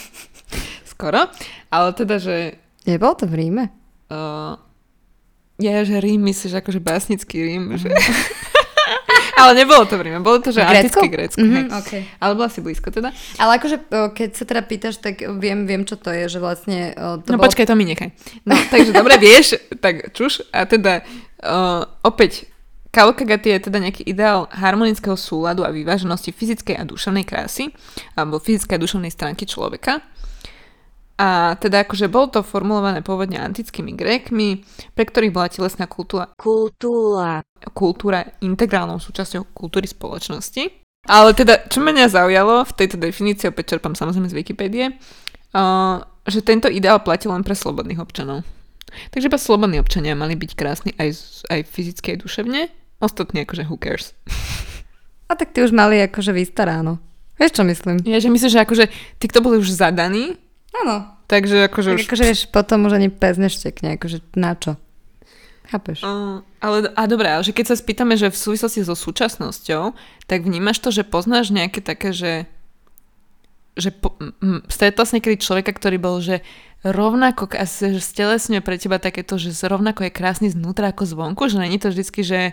Skoro. Ale teda, že... Nebolo to v Ríme? Uh, ja, že Rím myslíš akože básnický Rím. Že... Ale nebolo to v Ríme, bolo to, že antické Grécko. Mm-hmm, okay. Ale bola si blízko teda. Ale akože, keď sa teda pýtaš, tak viem, viem čo to je, že vlastne... To no bolo... počkaj, to mi nechaj. No, takže dobre, vieš, tak čuš. A teda uh, opäť Kalokagaty je teda nejaký ideál harmonického súladu a vyváženosti fyzickej a duševnej krásy, alebo fyzickej a duševnej stránky človeka. A teda akože bolo to formulované pôvodne antickými grékmi, pre ktorých bola telesná kultúra, kultúra. kultúra integrálnou súčasťou kultúry spoločnosti. Ale teda, čo mňa zaujalo v tejto definícii, opäť čerpám samozrejme z Wikipédie, uh, že tento ideál platí len pre slobodných občanov. Takže iba slobodní občania mali byť krásni aj, aj fyzicky, aj duševne Ostatní akože who cares. A tak ty už mali akože vystaráno. Vieš, čo myslím? Ja, že myslím, že akože tí, kto boli už zadaní. Áno. Takže akože tak už... akože vieš, potom už ani pes neštekne, akože na čo? Chápeš? Uh, ale, a dobré, ale že keď sa spýtame, že v súvislosti so súčasnosťou, tak vnímaš to, že poznáš nejaké také, že že po, m, stretla si niekedy človeka, ktorý bol, že rovnako, asi, že stelesňuje pre teba takéto, že rovnako je krásny znútra ako zvonku, že není to vždycky, že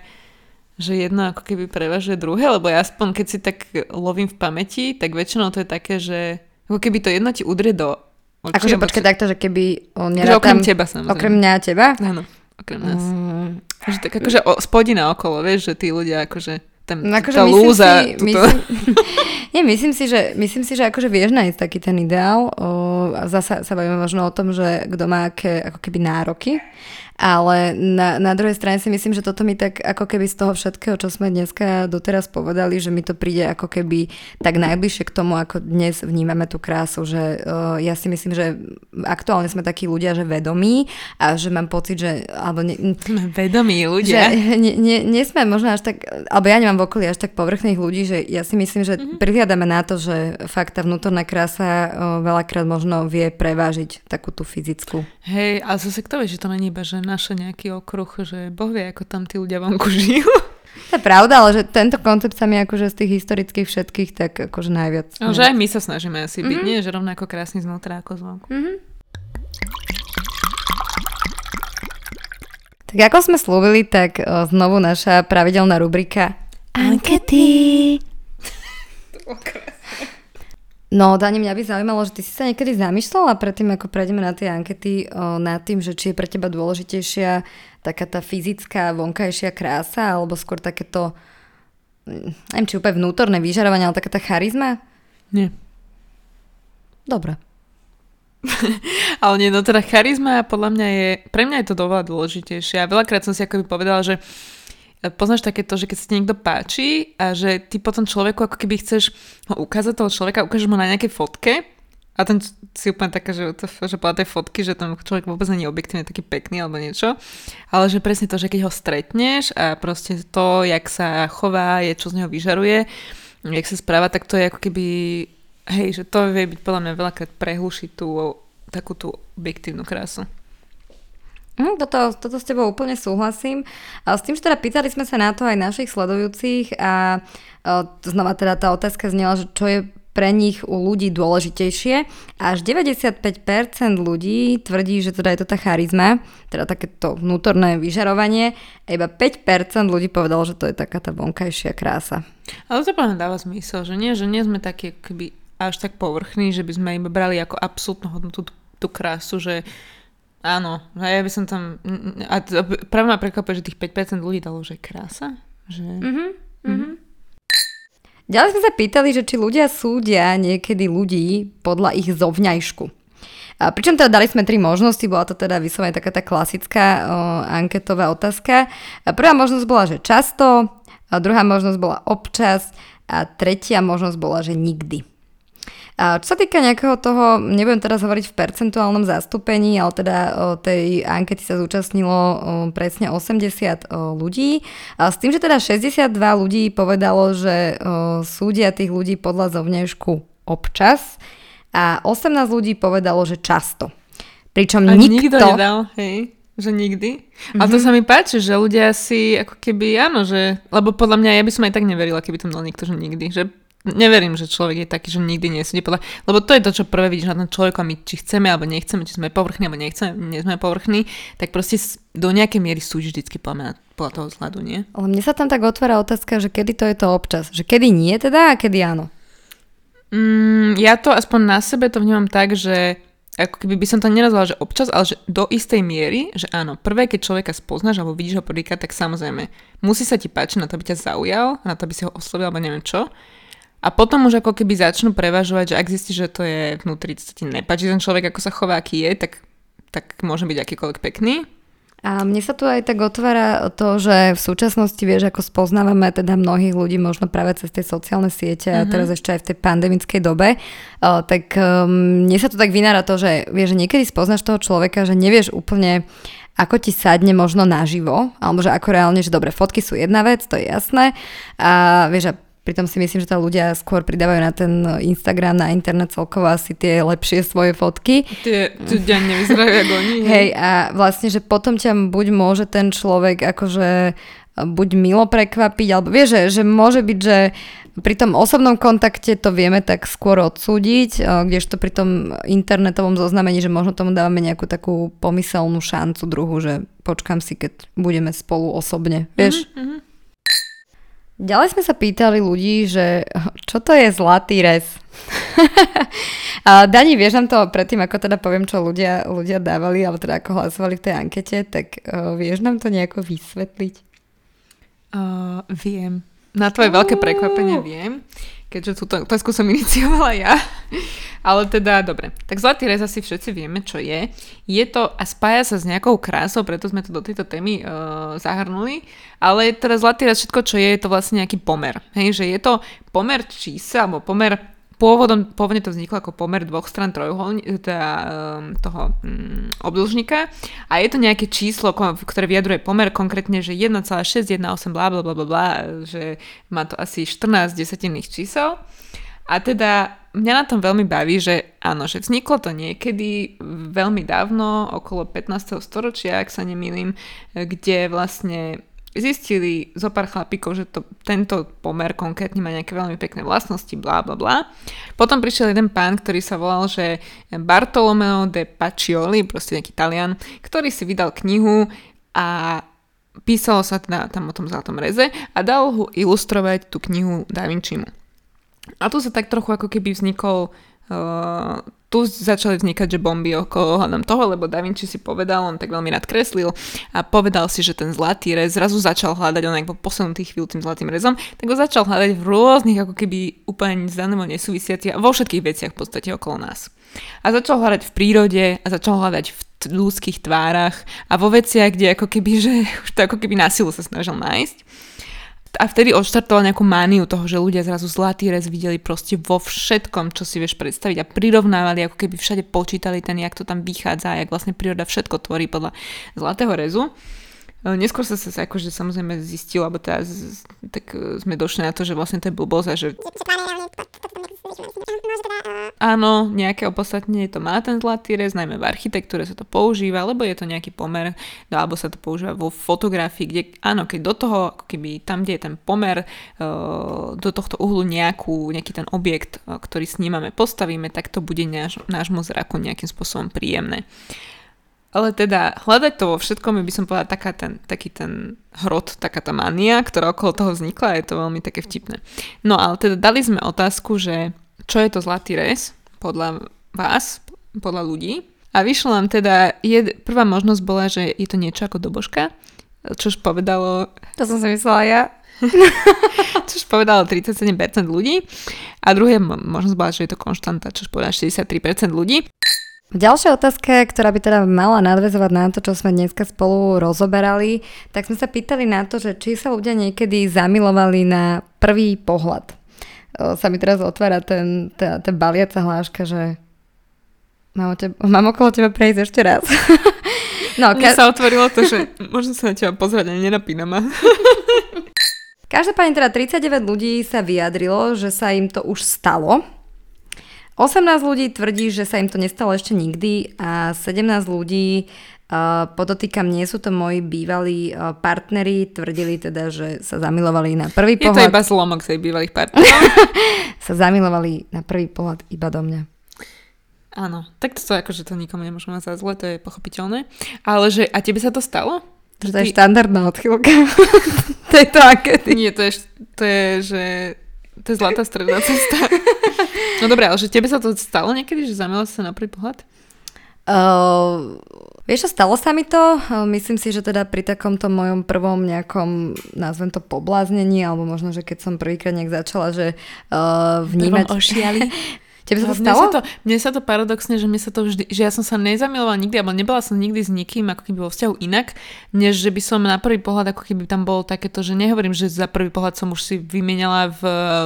že jedno ako keby prevažuje druhé, lebo ja aspoň keď si tak lovím v pamäti, tak väčšinou to je také, že ako keby to jedno ti udrie do. Akože počkaj takto, že keby on nerátam... okrem teba samozrejme. Okrem mňa a teba? Áno, okrem nás. Mm. Že tak akože o, spodina okolo, vieš, že tí ľudia akože tam, no akože tá lúza. Si, myslím, nie, myslím si, že, myslím si, že akože vieš nájsť taký ten ideál. O, zasa sa bavíme možno o tom, že kto má aké ako keby nároky ale na, na druhej strane si myslím, že toto mi tak ako keby z toho všetkého, čo sme dneska doteraz povedali, že mi to príde ako keby tak najbližšie k tomu, ako dnes vnímame tú krásu, že uh, ja si myslím, že aktuálne sme takí ľudia, že vedomí a že mám pocit, že alebo ne, vedomí ľudia. Že nie, nie, nie sme možno až tak, alebo ja nemám v okolí až tak povrchných ľudí, že ja si myslím, že mm-hmm. prihliadame na to, že fakt tá vnútorná krása uh, veľakrát možno vie prevážiť takú tú fyzickú. Hej, ale zase kto vie, že to není iba, že naše nejaký okruh, že Boh vie, ako tam tí ľudia vonku žijú. To je pravda, ale že tento koncept sa mi akože z tých historických všetkých tak akože najviac. No, že aj my sa snažíme asi byť, mm-hmm. nie? Že rovnako krásny znútra ako zvonku. Mm-hmm. Tak ako sme slúbili, tak o, znovu naša pravidelná rubrika Ankety. to No, Dani, mňa by zaujímalo, že ty si sa niekedy zamýšľala predtým, ako prejdeme na tie ankety, o, nad tým, že či je pre teba dôležitejšia taká tá fyzická, vonkajšia krása, alebo skôr takéto, neviem, či úplne vnútorné vyžarovanie, ale taká tá charizma? Nie. Dobre. ale nie, no teda charizma podľa mňa je, pre mňa je to doveľa dôležitejšie. A veľakrát som si akoby povedala, že poznáš takéto, že keď sa ti niekto páči a že ty potom človeku ako keby chceš ho ukázať toho človeka, ukážeš mu na nejakej fotke a ten si úplne také, že, že podľa tej fotky, že ten človek vôbec nie je objektívne taký pekný alebo niečo, ale že presne to, že keď ho stretneš a proste to, jak sa chová, je, čo z neho vyžaruje, jak sa správa, tak to je ako keby, hej, že to vie byť podľa mňa veľakrát prehlušiť tú takú tú objektívnu krásu. Mm, toto, toto s tebou úplne súhlasím. A s tým, že teda pýtali sme sa na to aj našich sledujúcich a o, znova teda tá otázka znela, že čo je pre nich u ľudí dôležitejšie. Až 95% ľudí tvrdí, že teda je to tá charizma, teda takéto vnútorné vyžarovanie a iba 5% ľudí povedalo, že to je taká tá vonkajšia krása. Ale to plne dáva zmysel, že nie, že nie sme takí keby až tak povrchní, že by sme iba brali ako absolútnu hodnotu tú, tú krásu, že Áno, a ja by som tam... A práve ma prekvapuje, že tých 5% ľudí dalo, že krása. Že... Mm-hmm, mm-hmm. Ďalej sme sa pýtali, že či ľudia súdia niekedy ľudí podľa ich zovňajšku. A pričom teda dali sme tri možnosti, bola to teda vyslovene taká tá klasická o, anketová otázka. A prvá možnosť bola, že často, a druhá možnosť bola občas a tretia možnosť bola, že nikdy. A čo sa týka nejakého toho, nebudem teraz hovoriť v percentuálnom zastúpení, ale teda tej ankety sa zúčastnilo presne 80 o, ľudí. A s tým, že teda 62 ľudí povedalo, že súdia tých ľudí podľa zovňajšku občas a 18 ľudí povedalo, že často. Pričom a nikto... nikto nedal, hej že nikdy. Mm-hmm. A to sa mi páči, že ľudia si ako keby, áno, že, lebo podľa mňa ja by som aj tak neverila, keby to mal niekto, že nikdy. Že neverím, že človek je taký, že nikdy nesúdi podľa... Lebo to je to, čo prvé vidíš na tom človeku a my či chceme alebo nechceme, či sme povrchní alebo nechceme, nie sme povrchní, tak proste do nejakej miery súdiš vždycky podľa, podľa toho vzhľadu, nie? Ale mne sa tam tak otvára otázka, že kedy to je to občas. Že kedy nie teda a kedy áno. Mm, ja to aspoň na sebe to vnímam tak, že ako keby by som to nenazvala, že občas, ale že do istej miery, že áno, prvé, keď človeka spoznáš alebo vidíš ho prvýkrát, tak samozrejme musí sa ti páčiť na to, aby ťa zaujal, na to, aby si ho oslovil alebo neviem čo. A potom už ako keby začnú prevažovať, že ak zistíš, že to je vnútri, sa ti nepáči ten človek, ako sa chová, aký je, tak, tak môže byť akýkoľvek pekný. A mne sa tu aj tak otvára to, že v súčasnosti vieš, ako spoznávame teda mnohých ľudí možno práve cez tie sociálne siete uh-huh. a mhm. teraz ešte aj v tej pandemickej dobe, uh, tak um, mne sa tu tak vynára to, že vieš, že niekedy spoznáš toho človeka, že nevieš úplne ako ti sadne možno naživo, alebo že ako reálne, že dobre, fotky sú jedna vec, to je jasné. A vieš, a Pritom si myslím, že tá ľudia skôr pridávajú na ten Instagram, na internet celkovo asi tie lepšie svoje fotky. Tie ľudia nevyzerajú ako oni. Hej, a vlastne, že potom ťa buď môže ten človek akože buď milo prekvapiť, alebo vieš, že, že môže byť, že pri tom osobnom kontakte to vieme tak skôr odsúdiť, kdežto pri tom internetovom zoznamení, že možno tomu dávame nejakú takú pomyselnú šancu druhu, že počkam si, keď budeme spolu osobne, vieš? Mm-hmm. Ďalej sme sa pýtali ľudí, že čo to je zlatý rez? a Dani, vieš nám to predtým, ako teda poviem, čo ľudia, ľudia dávali, alebo teda ako hlasovali v tej ankete, tak uh, vieš nám to nejako vysvetliť? Uh, viem. Na tvoje veľké prekvapenie viem keďže túto otázku som iniciovala ja. Ale teda, dobre. Tak zlatý rez asi všetci vieme, čo je. Je to a spája sa s nejakou krásou, preto sme to do tejto témy uh, zahrnuli. Ale teda zlatý rez, všetko, čo je, je to vlastne nejaký pomer. Hej, že je to pomer čísla, alebo pomer Pôvodom, pôvodne to vzniklo ako pomer dvoch stran trojuholníka, teda um, toho um, obdĺžnika a je to nejaké číslo, ktoré vyjadruje pomer konkrétne, že 1,618 bla bla bla bla bla, že má to asi 14 desatinných čísel. A teda mňa na tom veľmi baví, že áno, že vzniklo to niekedy veľmi dávno, okolo 15. storočia, ak sa nemýlim, kde vlastne zistili zo pár chlapíkov, že to, tento pomer konkrétne má nejaké veľmi pekné vlastnosti, bla bla bla. Potom prišiel jeden pán, ktorý sa volal, že Bartolomeo de Pacioli, proste nejaký Talian, ktorý si vydal knihu a písalo sa teda tam o tom zlatom reze a dal ho ilustrovať tú knihu Da Vincimu. A tu sa tak trochu ako keby vznikol uh, tu začali vznikať, že bomby okolo hľadom toho, lebo Da Vinci si povedal, on tak veľmi rád kreslil a povedal si, že ten zlatý rez zrazu začal hľadať, on ako posunutý chvíľu tým zlatým rezom, tak ho začal hľadať v rôznych ako keby úplne zdanému nesúvisiacich vo všetkých veciach v podstate okolo nás. A začal hľadať v prírode a začal hľadať v ľudských tvárach a vo veciach, kde ako keby, že už to ako keby násilu sa snažil nájsť a vtedy odštartoval nejakú mániu toho, že ľudia zrazu zlatý rez videli proste vo všetkom, čo si vieš predstaviť a prirovnávali, ako keby všade počítali ten, jak to tam vychádza jak vlastne príroda všetko tvorí podľa zlatého rezu. E, neskôr sa sa akože samozrejme zistilo, alebo teda z, tak e, sme došli na to, že vlastne to je blbosť a že Áno, nejaké opodstatnenie to má ten zlatý rez, najmä v architektúre sa to používa, lebo je to nejaký pomer, no, alebo sa to používa vo fotografii, kde áno, keď do toho, ako keby tam, kde je ten pomer, uh, do tohto uhlu nejakú, nejaký ten objekt, uh, ktorý snímame, postavíme, tak to bude náš, nášmu zraku nejakým spôsobom príjemné. Ale teda hľadať to vo všetkom by som povedala taká ten, taký ten hrot, taká tá mania, ktorá okolo toho vznikla a je to veľmi také vtipné. No ale teda dali sme otázku, že čo je to zlatý rez podľa vás, podľa ľudí. A vyšlo nám teda, je, prvá možnosť bola, že je to niečo ako dobožka, čož povedalo... To som si myslela ja. čož povedalo 37% ľudí. A druhá možnosť bola, že je to konštanta, čož povedalo 63% ľudí. Ďalšia otázka, ktorá by teda mala nadvezovať na to, čo sme dneska spolu rozoberali, tak sme sa pýtali na to, že či sa ľudia niekedy zamilovali na prvý pohľad. O, sa mi teraz otvára ten, tá, tá baliaca hláška, že mám, teba, mám okolo teba prejsť ešte raz. no, ka- sa otvorilo to, že možno sa na teba pozrieť, ani nenapínam. Každopádne teda 39 ľudí sa vyjadrilo, že sa im to už stalo 18 ľudí tvrdí, že sa im to nestalo ešte nikdy a 17 ľudí Uh, podotýkam, nie sú to moji bývalí uh, partneri, tvrdili teda, že sa zamilovali na prvý pohľad. Je to iba zlomok svojich bývalých partnerov. sa zamilovali na prvý pohľad iba do mňa. Áno, tak to akože to nikomu nemôžeme za zle, to je pochopiteľné. Ale že, a tebe sa to stalo? Že to je štandardná odchylka tejto ankety. Nie, to je, to je, že to je zlatá stredná cesta. No dobré, ale že tebe sa to stalo niekedy, že zamila sa na prvý pohľad? Uh, vieš čo, stalo sa mi to. Myslím si, že teda pri takomto mojom prvom nejakom, nazvem to pobláznení, alebo možno, že keď som prvýkrát nejak začala, že uh, vnímať... ošiali. Tebe sa to stalo? Mne sa to, mne sa to paradoxne, že mne sa to vždy, že ja som sa nezamilovala nikdy, alebo nebola som nikdy s nikým ako keby vo vzťahu inak, než že by som na prvý pohľad ako keby tam bolo takéto, že nehovorím, že za prvý pohľad som už si vymenala v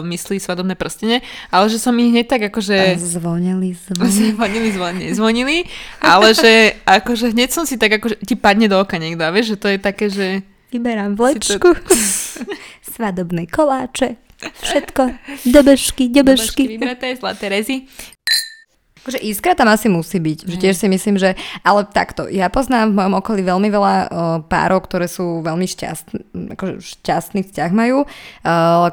mysli svadobné prstenie, ale že som ich hneď tak akože... Zvonili, zvonili. Zvonili, zvonili, zvonili, ale že akože hneď som si tak akože ti padne do oka niekto, vieš, že to je také, že... Vyberám vlečku, to... svadobné koláče, Všetko. Dobešky, dobešky. vybraté, zlaté rezy. Akože iskra tam asi musí byť. Že tiež si myslím, že... Ale takto, ja poznám v mojom okolí veľmi veľa o, párov, ktoré sú veľmi šťastní, akože šťastný vzťah majú, o,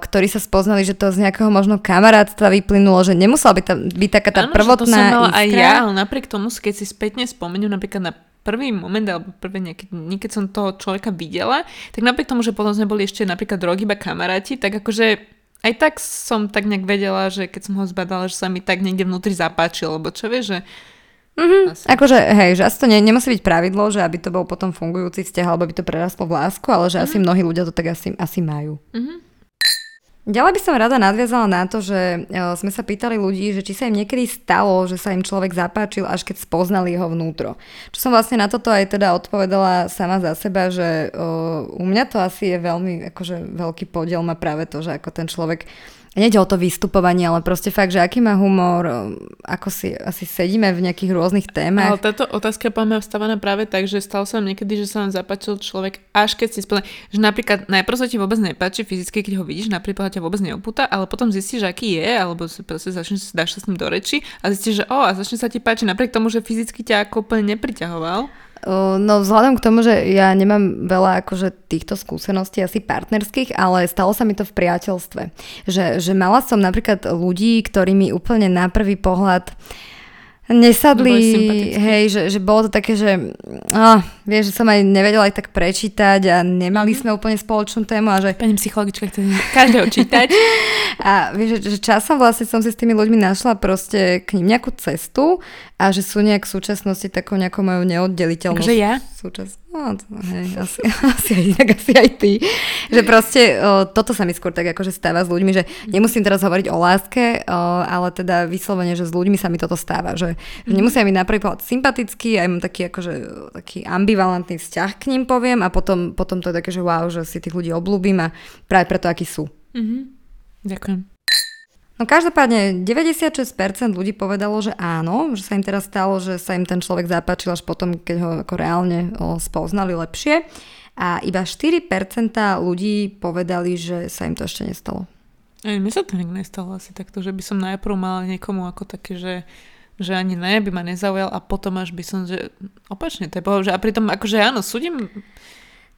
ktorí sa spoznali, že to z nejakého možno kamarátstva vyplynulo, že nemusela byť, tá, byť taká tá ano, prvotná to som mala iskra. aj ja, ale napriek tomu, keď si spätne spomeniem napríklad na prvý moment, alebo prvé nejaké keď som toho človeka videla, tak napriek tomu, že potom sme boli ešte napríklad rok iba kamaráti, tak akože aj tak som tak nejak vedela, že keď som ho zbadala, že sa mi tak niekde vnútri zapáčil, lebo čo vieš, že Mm-hmm. Akože, hej, že asi to ne, nemusí byť pravidlo, že aby to bol potom fungujúci vzťah, alebo by to prerastlo v lásku, ale že mm-hmm. asi mnohí ľudia to tak asi, asi majú. Mm-hmm. Ďalej by som rada nadviazala na to, že e, sme sa pýtali ľudí, že či sa im niekedy stalo, že sa im človek zapáčil, až keď spoznali jeho vnútro. Čo som vlastne na toto aj teda odpovedala sama za seba, že uh, u mňa to asi je veľmi, akože veľký podiel má práve to, že ako ten človek Nede o to vystupovanie, ale proste fakt, že aký má humor, ako si asi sedíme v nejakých rôznych témach. Ale táto otázka po mňa vstávaná práve tak, že stalo sa niekedy, že sa vám zapáčil človek, až keď si spomínal, že napríklad najprv sa ti vôbec nepáči fyzicky, keď ho vidíš, napríklad ťa vôbec neopúta, ale potom zistíš, aký je, alebo si proste začneš, dáš sa s ním do reči a zistíš, že o, a začne sa ti páčiť napriek tomu, že fyzicky ťa ako úplne nepriťahoval. No vzhľadom k tomu, že ja nemám veľa akože týchto skúseností asi partnerských, ale stalo sa mi to v priateľstve. Že, že mala som napríklad ľudí, ktorí mi úplne na prvý pohľad nesadli, hej, že, že bolo to také, že oh, vieš, že som aj nevedela aj tak prečítať a nemali mm-hmm. sme úplne spoločnú tému a že... Pani psychologička chce každého čítať. a vieš, že, že časom vlastne som si s tými ľuďmi našla proste k ním nejakú cestu a že sú nejak v súčasnosti takou nejakou mojou neoddeliteľnou... Takže ja? Súčasť. No, hej, asi, asi, aj inak, asi aj ty. Že proste o, toto sa mi skôr tak akože stáva s ľuďmi, že nemusím teraz hovoriť o láske, o, ale teda vyslovene, že s ľuďmi sa mi toto stáva. Že, že nemusia byť napríklad sympatický, aj mám taký, akože, taký ambivalentný vzťah k ním poviem a potom, potom to je také, že wow, že si tých ľudí oblúbim a práve preto, akí sú. Mm-hmm. Ďakujem. No každopádne 96% ľudí povedalo, že áno, že sa im teraz stalo, že sa im ten človek zapáčil až potom, keď ho ako reálne spoznali lepšie. A iba 4% ľudí povedali, že sa im to ešte nestalo. Aj mne sa to nikdy nestalo asi takto, že by som najprv mala niekomu ako také, že že ani ne, by ma nezaujal a potom až by som, že opačne, to je pohľad, že a pritom akože áno, súdim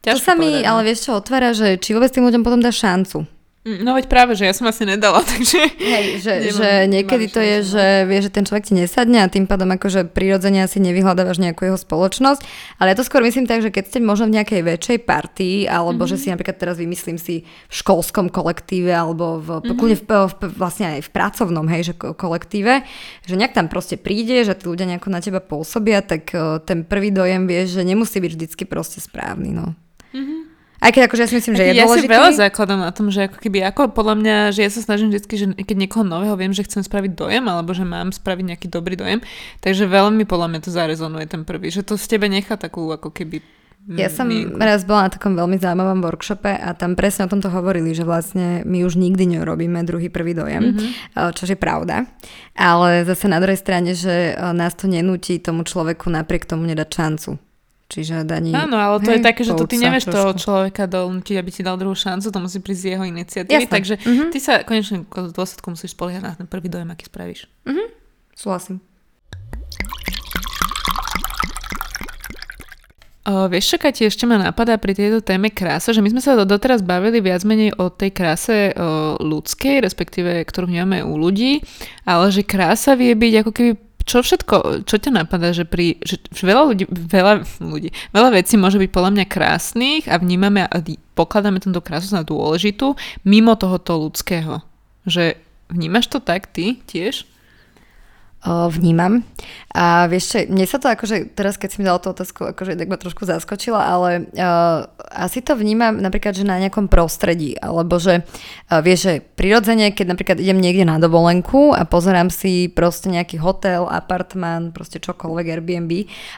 Ťažko to sa mi, povedať, no. ale vieš čo, otvára, že či vôbec tým ľuďom potom dá šancu. No veď práve, že ja som asi nedala, takže... Hej, že, nemám, že niekedy to je, že vie, že ten človek ti nesadne a tým pádom akože prirodzene asi nevyhľadávaš nejakú jeho spoločnosť, ale ja to skôr myslím tak, že keď ste možno v nejakej väčšej partii, alebo mm-hmm. že si napríklad teraz vymyslím si v školskom kolektíve, alebo v, mm-hmm. v, v, vlastne aj v pracovnom, hej, že kolektíve, že nejak tam proste príde, že tí ľudia nejako na teba pôsobia, tak ten prvý dojem vieš, že nemusí byť vždycky proste správny, no. Mm-hmm. Aj keď akože ja si myslím, že je ja dôležitý. Ja si veľa základom na tom, že ako keby, ako podľa mňa, že ja sa snažím vždy, že keď niekoho nového viem, že chcem spraviť dojem, alebo že mám spraviť nejaký dobrý dojem, takže veľmi podľa mňa to zarezonuje ten prvý, že to z tebe nechá takú ako keby ja som mienku. raz bola na takom veľmi zaujímavom workshope a tam presne o tomto hovorili, že vlastne my už nikdy neurobíme druhý prvý dojem, mm-hmm. čo je pravda. Ale zase na druhej strane, že nás to nenúti tomu človeku napriek tomu nedať šancu. Čiže daní... Áno, ale to hej, je také, že to ty nevieš trošku. toho človeka donútiť, aby ti dal druhú šancu, to musí prísť z jeho iniciatívy, Jasne. takže mm-hmm. ty sa konečne v dôsledku musíš spoliehať na ten prvý dojem, aký spravíš. Mm-hmm. Súhlasím. O, vieš, čo, Kati, ešte ma napadá pri tejto téme krása, že my sme sa doteraz bavili viac menej o tej kráse o, ľudskej, respektíve ktorú vnímame u ľudí, ale že krása vie byť ako keby čo všetko, čo ťa napadá, že pri, že veľa ľudí, veľa ľudí, veľa vecí môže byť podľa mňa krásnych a vnímame a pokladáme tento krásu za dôležitú mimo tohoto ľudského. Že vnímaš to tak ty tiež? Vnímam. A vieš čo, mne sa to akože, teraz keď si mi dal tú otázku, akože tak ma trošku zaskočila, ale uh, asi to vnímam napríklad, že na nejakom prostredí, alebo že uh, vieš, že prirodzene, keď napríklad idem niekde na dovolenku a pozerám si proste nejaký hotel, apartmán, proste čokoľvek, Airbnb,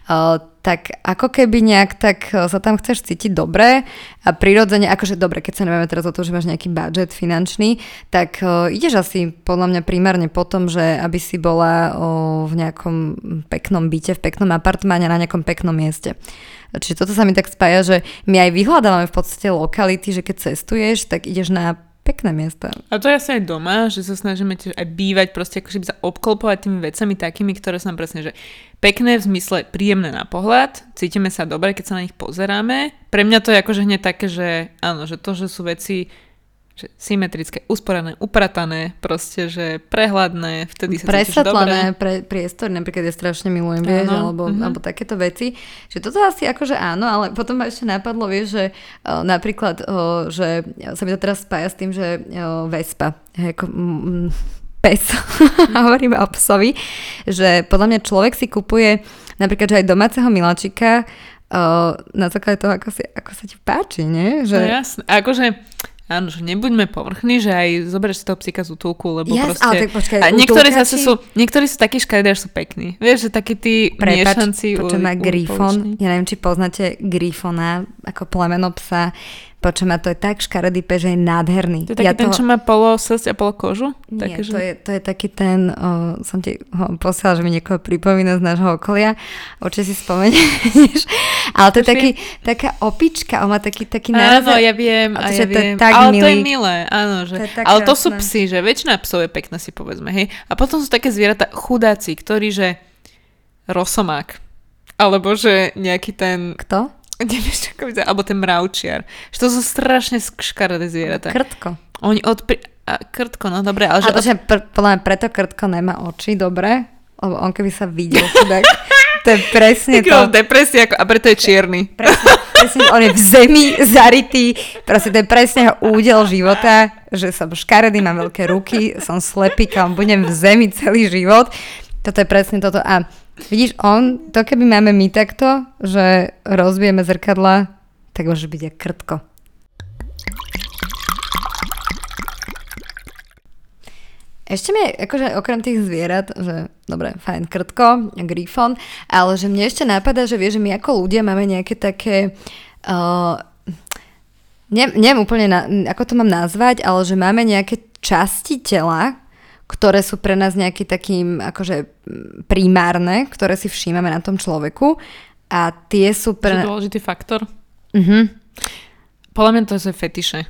uh, tak ako keby nejak tak e, sa tam chceš cítiť dobre a prirodzene, akože dobre, keď sa nevieme teraz o to, že máš nejaký budget finančný, tak uh, ideš asi podľa mňa primárne po tom, že aby si bola uh, v nejakom peknom byte, v peknom apartmáne na nejakom peknom mieste. Čiže toto sa mi tak spája, že my aj vyhľadávame v podstate lokality, že keď cestuješ, tak ideš na pekné miesta. A to je asi aj doma, že sa snažíme tiež aj bývať, proste akože sa obklopovať tými vecami takými, ktoré sú nám presne, že pekné v zmysle príjemné na pohľad, cítime sa dobre, keď sa na nich pozeráme. Pre mňa to je akože hneď také, že áno, že to, že sú veci že symetrické, usporané, upratané, proste, že prehľadné, vtedy sa Presvetlené pre, priestor, napríklad ja strašne milujem, vieš, alebo, uh-huh. alebo takéto veci. Že toto asi akože áno, ale potom ma ešte napadlo, vieš, že uh, napríklad, uh, že sa mi to teraz spája s tým, že uh, Vespa, ako, mm, pes, hovorím o psovi, že podľa mňa človek si kupuje napríklad, že aj domáceho miláčika uh, na základe toho, ako, si, ako sa ti páči, nie? Že... No jasné, akože Áno, že nebuďme povrchní, že aj zoberieš si toho psíka z útulku, lebo yes, proste... Ale tak počkaj, a niektorí zase sú, niektorí sú takí škaredí, až sú pekní. Vieš, že takí tí Prepač, miešanci... Prepač, má grifon. Ja neviem, či poznáte grifona ako plemeno psa. Počujem, to je tak škaredý pes, že je nádherný. To je taký ja ten, toho... čo má polo srst a polo kožu? Nie, také, že... to, je, to je taký ten, o, som ti ho posielala, že mi niekoho pripomína z nášho okolia. Určite si spomenieš. Ale to je taký, taká opička, on má taký, taký názor. Áno, ja viem, a to, ja viem. To je tak ale milý. to je milé, áno. Že, to ale to sú psy, že väčšina psov je pekná, si povedzme, hej. A potom sú také zvieratá chudáci, ktorí, že rosomák. Alebo že nejaký ten... Kto? Nevieš, ako vyzerá, alebo ten mravčiar. Že to sú strašne škaredé zvieratá. Krtko. Oni odpri... A krtko, no dobre, ale že... Ale od... pr- podľa mňa preto krtko nemá oči, dobre? Lebo on keby sa videl, tak to je presne to. depresia, ako, a preto je čierny. Presne, presne, on je v zemi zarytý, proste to je presne jeho údel života, že som škaredý, mám veľké ruky, som slepý, kam budem v zemi celý život. Toto je presne toto. A Vidíš, on, to keby máme my takto, že rozbijeme zrkadla, tak môže byť aj krtko. Ešte mi, akože okrem tých zvierat, že dobre, fajn, krtko, grifon, ale že mne ešte napadá, že vieš, že my ako ľudia máme nejaké také... Uh, ne, neviem úplne, na, ako to mám nazvať, ale že máme nejaké časti tela, ktoré sú pre nás nejaký takým akože primárne, ktoré si všímame na tom človeku a tie sú pre... To dôležitý faktor. Uh-huh. Podľa mňa to sú fetiše.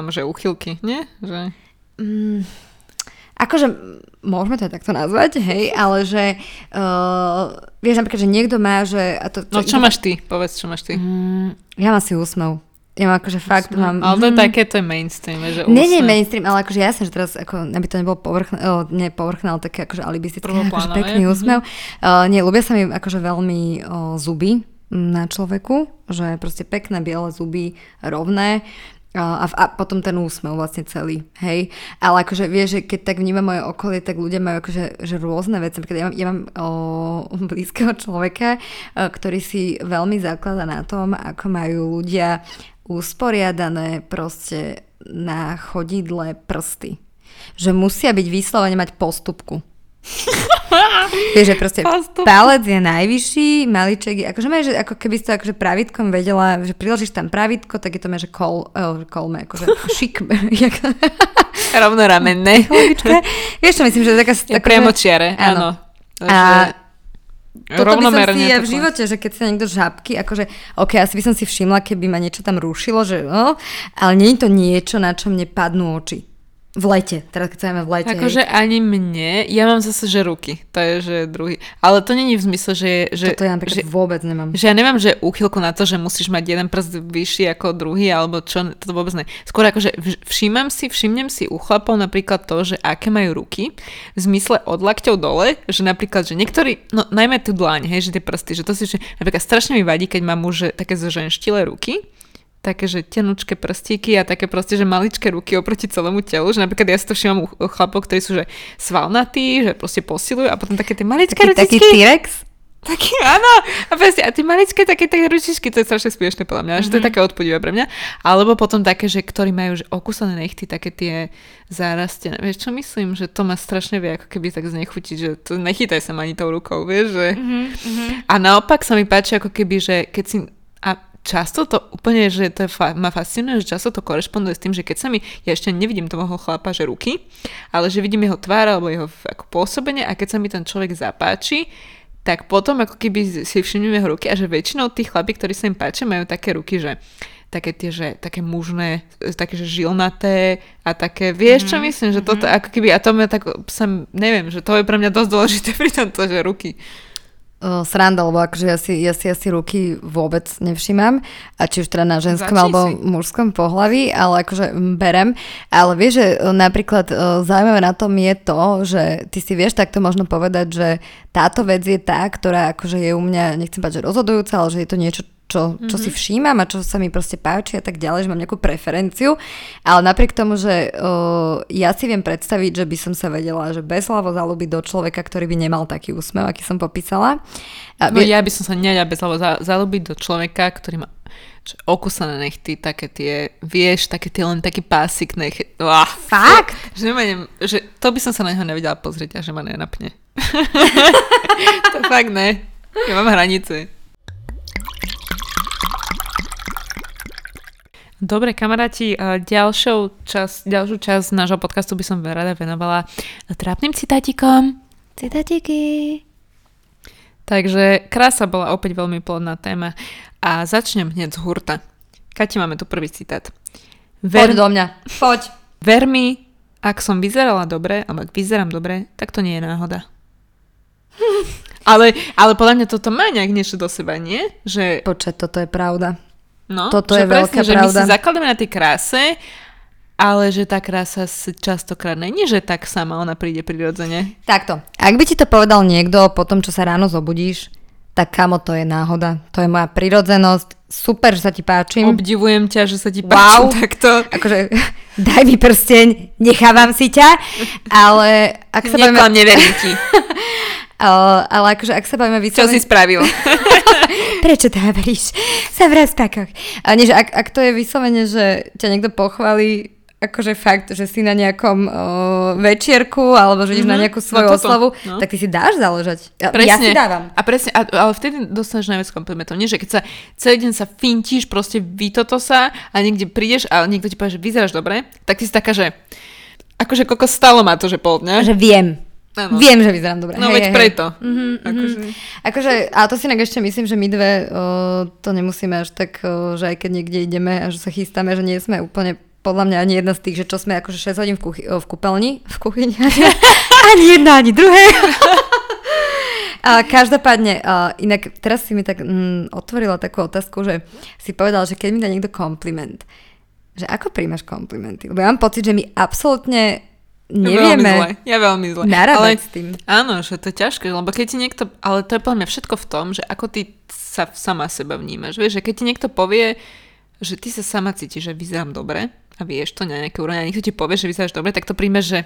Alebo že uchylky, nie? Že... Mm, akože môžeme to aj takto nazvať, hej, ale že uh, vieš napríklad, že niekto má, že... A to, čo, no čo máš ty? Povedz, čo máš ty. Mm, ja mám si úsmev. Ja mám akože fakt mám... Ale to je mm, také, to je mainstream, že Nie, nie mainstream, ale akože jasne, že teraz, ako, aby to nebolo povrchné, oh, nie povrchné, ale také akože alibistické, akože pekný úsmev. Mm-hmm. Uh, nie, ľubia sa mi akože veľmi uh, zuby na človeku, že proste pekné biele zuby, rovné a, a potom ten úsmev vlastne celý, hej. Ale akože vieš, že keď tak vnímam moje okolie, tak ľudia majú akože že rôzne veci. Napríklad ja mám, ja mám o, blízkeho človeka, o, ktorý si veľmi zaklada na tom, ako majú ľudia usporiadané proste na chodidle prsty. Že musia byť vyslovene mať postupku. Vieš, že proste Postup. palec je najvyšší, maliček je, akože máš, ako keby si to akože pravítkom vedela, že priložíš tam pravítko, tak je to máš, že kol, oh, kolme, akože šik. Rovno ramenné. Vieš čo myslím, že taká... Je akože, priamo čiare, áno. áno. A toto by som si ja v živote, že keď sa niekto žabky, akože, ok, asi by som si všimla, keby ma niečo tam rušilo, že no, ale nie je to niečo, na čo mne padnú oči. V lete, teraz keď sa v lete. Akože ani mne, ja mám zase, že ruky, to je, že druhý. Ale to není v zmysle, že... že Toto ja napríklad že, vôbec nemám. Že ja nemám, že úchylku na to, že musíš mať jeden prst vyšší ako druhý, alebo čo, to vôbec ne. Skôr akože všímam si, všimnem si u chlapov napríklad to, že aké majú ruky, v zmysle od lakťov dole, že napríklad, že niektorí, no najmä tu dláň, hej, že tie prsty, že to si, že napríklad strašne mi vadí, keď mám muž také zoženštile ruky, také, že tenučké prstíky a také proste, že maličké ruky oproti celému telu, že napríklad ja si to všímam u chlapov, ktorí sú že svalnatí, že proste posilujú a potom také tie maličké taký, ručičky. Taký T-Rex? Taký, áno. A proste, a tie maličké také, také ručičky, to je strašne smiešne podľa mňa, mm-hmm. že to je mhm. také odpudivé pre mňa. Alebo potom také, že ktorí majú že okúsané nechty, také tie zárastené. Vieš, čo myslím? Že to ma strašne vie, ako keby tak znechutiť, že to nechytaj sa ani tou rukou, vieš, že... Mm-hmm. A naopak sa mi páči, ako keby, že keď si... Často to úplne, že to je fa- ma fascinuje, že často to korešponduje s tým, že keď sa mi, ja ešte nevidím toho chlapa, že ruky, ale že vidím jeho tvár alebo jeho ako pôsobenie a keď sa mi ten človek zapáči, tak potom ako keby si všimnú jeho ruky a že väčšinou tých chlapí, ktorí sa im páčia, majú také ruky, že také tie, že také mužné, také, že žilnaté a také, vieš čo mm, myslím, že toto mm-hmm. ako keby, a to mňa tak, som, neviem, že to je pre mňa dosť dôležité pri tomto, že ruky uh, sranda, lebo akože ja si, ja si asi ruky vôbec nevšímam, a či už teda na ženskom Začí alebo si. mužskom pohlaví, ale akože berem. Ale vieš, že napríklad uh, zaujímavé na tom je to, že ty si vieš takto možno povedať, že táto vec je tá, ktorá akože je u mňa, nechcem povedať, že rozhodujúca, ale že je to niečo, čo, čo mm-hmm. si mhm. všímam a čo sa mi proste páči a tak ďalej, že mám nejakú preferenciu. Ale napriek tomu, že uh, ja si viem predstaviť, že by som sa vedela, že bezhlavo zalúbiť do človeka, ktorý by nemal taký úsmev, aký som popísala. A, no ja by som sa nedala bezhlavo zalúbiť do človeka, ktorý má že okusané nechty, také tie, vieš, také tie len taký pásik nechty. Oh, Fakt? Že, neviem, že to by som sa na neho nevedela pozrieť a že ma nenapne. to fakt ne. Ja mám hranice. Dobre, kamaráti, ďalšou čas, ďalšiu časť nášho podcastu by som rada venovala trápnym citátikom. Citátiky. Takže krása bola opäť veľmi plodná téma a začnem hneď z hurta. Kati, máme tu prvý citát. Ver... Poď do mňa, poď. Ver mi, ak som vyzerala dobre, alebo ak vyzerám dobre, tak to nie je náhoda. ale, ale podľa mňa toto má nejak niečo do seba, nie? Že... Počkaj, toto je pravda. No, Toto je presne, veľká že pravda. my si zakladáme na tej kráse, ale že tá krása častokrát není, že tak sama ona príde prirodzene. Takto. Ak by ti to povedal niekto po tom, čo sa ráno zobudíš, tak kamo to je náhoda. To je moja prirodzenosť. Super, že sa ti páčim. Obdivujem ťa, že sa ti páčim wow. takto. Akože, daj mi prsteň, nechávam si ťa, ale ak sa Neklam, bavíme... neverím ti. ale, ale akože, ak sa bavíme vyslovene... Čo si spravil? Prečo to hovoríš? Sa v rozpakoch. A nie, že ak, ak to je vyslovene, že ťa niekto pochválí akože fakt, že si na nejakom o, večierku alebo že ideš mm-hmm. na mhm. nejakú svoju no oslavu, no. tak ty si dáš záležať. Ja, presne. ja si dávam. A presne, a, ale vtedy dostaneš najviac komplimentov. Nie, že keď sa celý deň sa fintíš, proste vytoto sa a niekde prídeš a niekto ti povie, že vyzeráš dobre, tak ty si taká, že akože koko stalo má to, že pol dňa. Že viem. Ano. Viem, že vyzerám dobre. No hej, veď hej, preto. Mm-hmm, akože... akože, a to si inak ešte myslím, že my dve o, to nemusíme až tak, o, že aj keď niekde ideme a že sa chystáme, že nie sme úplne podľa mňa ani jedna z tých, že čo sme akože 6 hodín v, kuchy, v kúpeľni, v kuchyni, ani jedna, ani druhé. A každopádne, uh, inak teraz si mi tak mm, otvorila takú otázku, že si povedal, že keď mi dá niekto kompliment, že ako príjmaš komplimenty? Lebo ja mám pocit, že my absolútne nevieme. Veľmi zle. Ja veľmi zle. ale, s tým. Áno, že to je ťažké, lebo keď ti niekto, ale to je podľa mňa všetko v tom, že ako ty sa sama seba vnímaš. Vieš, že keď ti niekto povie, že ty sa sama cítiš, že vyzerám dobre a vieš to na nejaké úrovni a niekto ti povie, že vyzeráš dobre, tak to príjmeš, že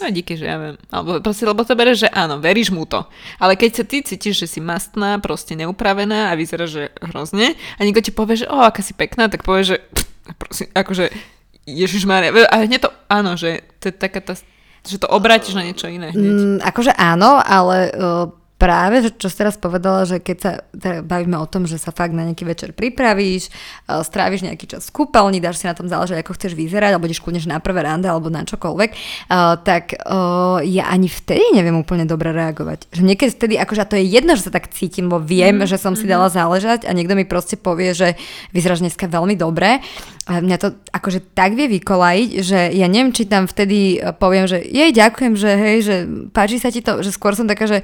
No díky, že ja viem. Alebo proste, lebo to bereš, že áno, veríš mu to. Ale keď sa ty cítiš, že si mastná, proste neupravená a vyzerá, že hrozne a niekto ti povie, že o, aká si pekná, tak povie, že prosím, akože Ježiš Maria, a hneď to, áno, že to je taká tá, že to obrátiš na niečo iné hneď. Mm, akože áno, ale uh, práve, že čo si teraz povedala, že keď sa teda bavíme o tom, že sa fakt na nejaký večer pripravíš, uh, stráviš nejaký čas v kúpeľni, dáš si na tom záležať, ako chceš vyzerať, alebo ideš kľudne na prvé rande, alebo na čokoľvek, uh, tak uh, ja ani vtedy neviem úplne dobre reagovať. Že niekedy vtedy, akože a to je jedno, že sa tak cítim, lebo viem, mm, že som si mm. dala záležať a niekto mi proste povie, že vyzeráš dneska veľmi dobre. A mňa to akože tak vie vykolajiť, že ja neviem, či tam vtedy poviem, že jej ďakujem, že hej, že páči sa ti to, že skôr som taká, že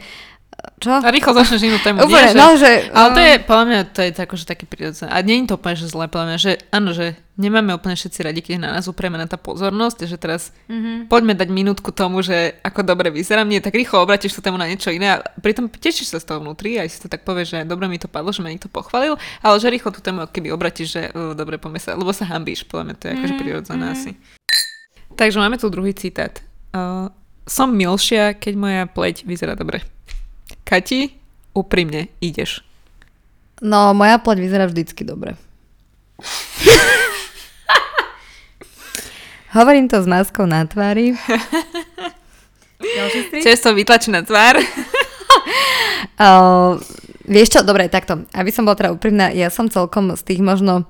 čo? A rýchlo začneš inú tému. Úplne, nie, no, že... Ale to je, podľa mňa, to je tako, že také prirodzené. A nie je to úplne, že zle, podľa mňa, že áno, že nemáme úplne všetci radi, keď na nás uprieme na tá pozornosť, že teraz mm-hmm. poďme dať minútku tomu, že ako dobre vyzerám, nie, tak rýchlo obratíš tú tému na niečo iné a pritom tešíš sa z toho vnútri, aj si to tak povieš, že dobre mi to padlo, že ma niekto pochválil, ale že rýchlo tú tému keby obratíš, že uh, dobre poďme sa, lebo sa hambíš, podľa mňa to je akože mm-hmm. prirodzené mm-hmm. asi. Takže máme tu druhý citát. Uh, som milšia, keď moja pleť vyzerá dobre. Kati, úprimne, ideš. No, moja pleť vyzerá vždycky dobre. Hovorím to s maskou na tvári. Često vytlačená tvár. uh, vieš čo, dobre, takto. Aby som bola teda úprimná, ja som celkom z tých možno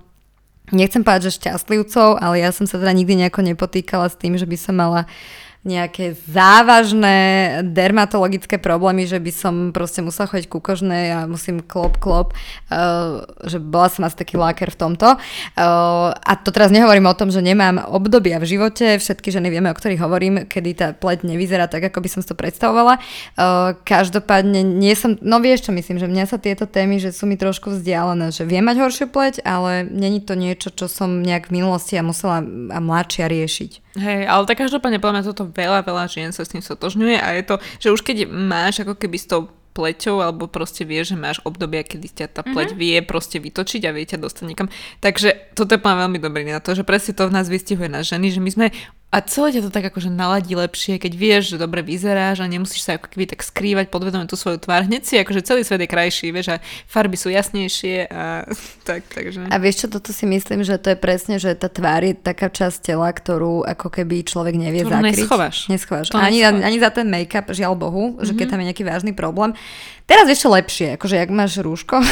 nechcem povedať, že šťastlivcov, ale ja som sa teda nikdy nejako nepotýkala s tým, že by som mala uh, nejaké závažné dermatologické problémy, že by som proste musela chodiť ku kožnej a musím klop, klop, uh, že bola som asi taký láker v tomto. Uh, a to teraz nehovorím o tom, že nemám obdobia v živote, všetky ženy vieme, o ktorých hovorím, kedy tá pleť nevyzerá tak, ako by som si to predstavovala. Uh, každopádne nie som, no vieš čo myslím, že mňa sa tieto témy, že sú mi trošku vzdialené, že viem mať horšiu pleť, ale není to niečo, čo som nejak v minulosti a musela a mladšia riešiť. Hej, ale tak každopádne podľa mňa toto veľa, veľa žien sa s tým sotožňuje a je to, že už keď máš ako keby s tou pleťou alebo proste vieš, že máš obdobia, kedy ťa tá pleť mm-hmm. vie proste vytočiť a vie ťa dostať niekam. Takže toto je veľmi dobrý na to, že presne to v nás vystihuje na ženy, že my sme a celé ťa to tak akože naladí lepšie, keď vieš, že dobre vyzeráš a nemusíš sa ako keby tak skrývať podvedome tú svoju tvár. Hneď si akože celý svet je krajší, vieš, a farby sú jasnejšie a tak, takže. A vieš čo, toto si myslím, že to je presne, že tá tvár je taká časť tela, ktorú ako keby človek nevie ktorú zakryť. neschováš. Neschováš. Ani, ani za ten make-up, žiaľ Bohu, mm-hmm. že keď mhm. tam je nejaký vážny problém. Teraz čo lepšie, akože jak máš rúško.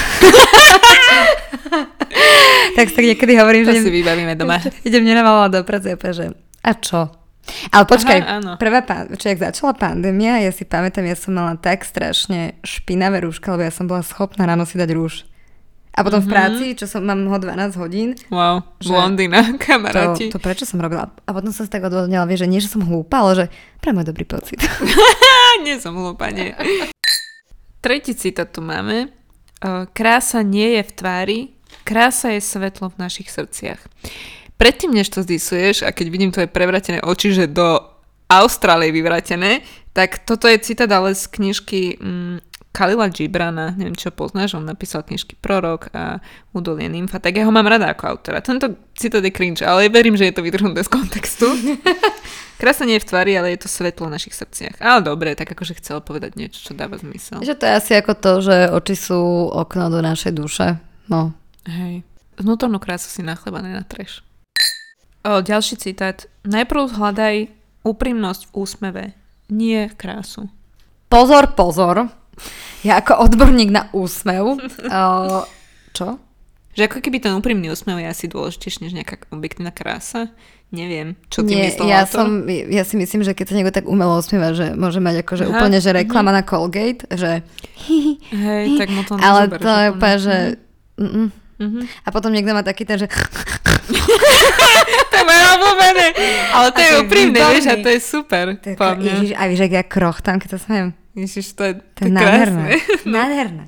tak si niekedy hovorím, to že... si vybavíme doma. Idem nenamalovať do práce, že a čo? Ale počkaj, Aha, prvá pán, čo, jak začala pandémia, ja si pamätám, ja som mala tak strašne špinavé rúška, lebo ja som bola schopná ráno si dať rúž. A potom mm-hmm. v mhm. práci, čo som, mám ho 12 hodín. Wow, blondina, kamaráti. To, to prečo som robila? A potom som si tak odvodnila, vieš, že nie, že som hlúpa, ale že pre môj dobrý pocit. nie som hlúpa, nie. Tretí citát tu máme. Krása nie je v tvári, krása je svetlo v našich srdciach predtým, než to zdisuješ a keď vidím tvoje prevratené oči, že do Austrálie vyvratené, tak toto je citát ale z knižky mm, Kalila Gibrana, neviem čo poznáš, on napísal knižky Prorok a Udolie Nymfa, tak ja ho mám rada ako autora. Tento citát je cringe, ale verím, že je to vytrhnuté z kontextu. Krása nie je v tvári, ale je to svetlo v našich srdciach. Ale dobre, tak akože chcel povedať niečo, čo dáva zmysel. Že to je asi ako to, že oči sú okno do našej duše. No. Hej. Vnútornú krásu si na chleba nenatreš. O, ďalší citát. Najprv hľadaj úprimnosť v úsmeve, nie krásu. Pozor, pozor. Ja ako odborník na úsmev. čo? Že ako keby ten úprimný úsmev je asi dôležitejší než nejaká objektívna krása. Neviem, čo ty Nie, ja, som, ja si myslím, že keď sa niekto tak umelo usmieva, že môže mať akože Aha, úplne, že reklama uh-huh. na Colgate, že Hej, tak mu to Ale to je úplne, že... Uh-huh. A potom niekto má taký ten, že to je obľúbené. Ale to a je úprimné, vieš, a to je super. To je, ježiš, a víš, ak ja tam, keď to smejem. Ježiš, to je, to je nádherné. Nádherné.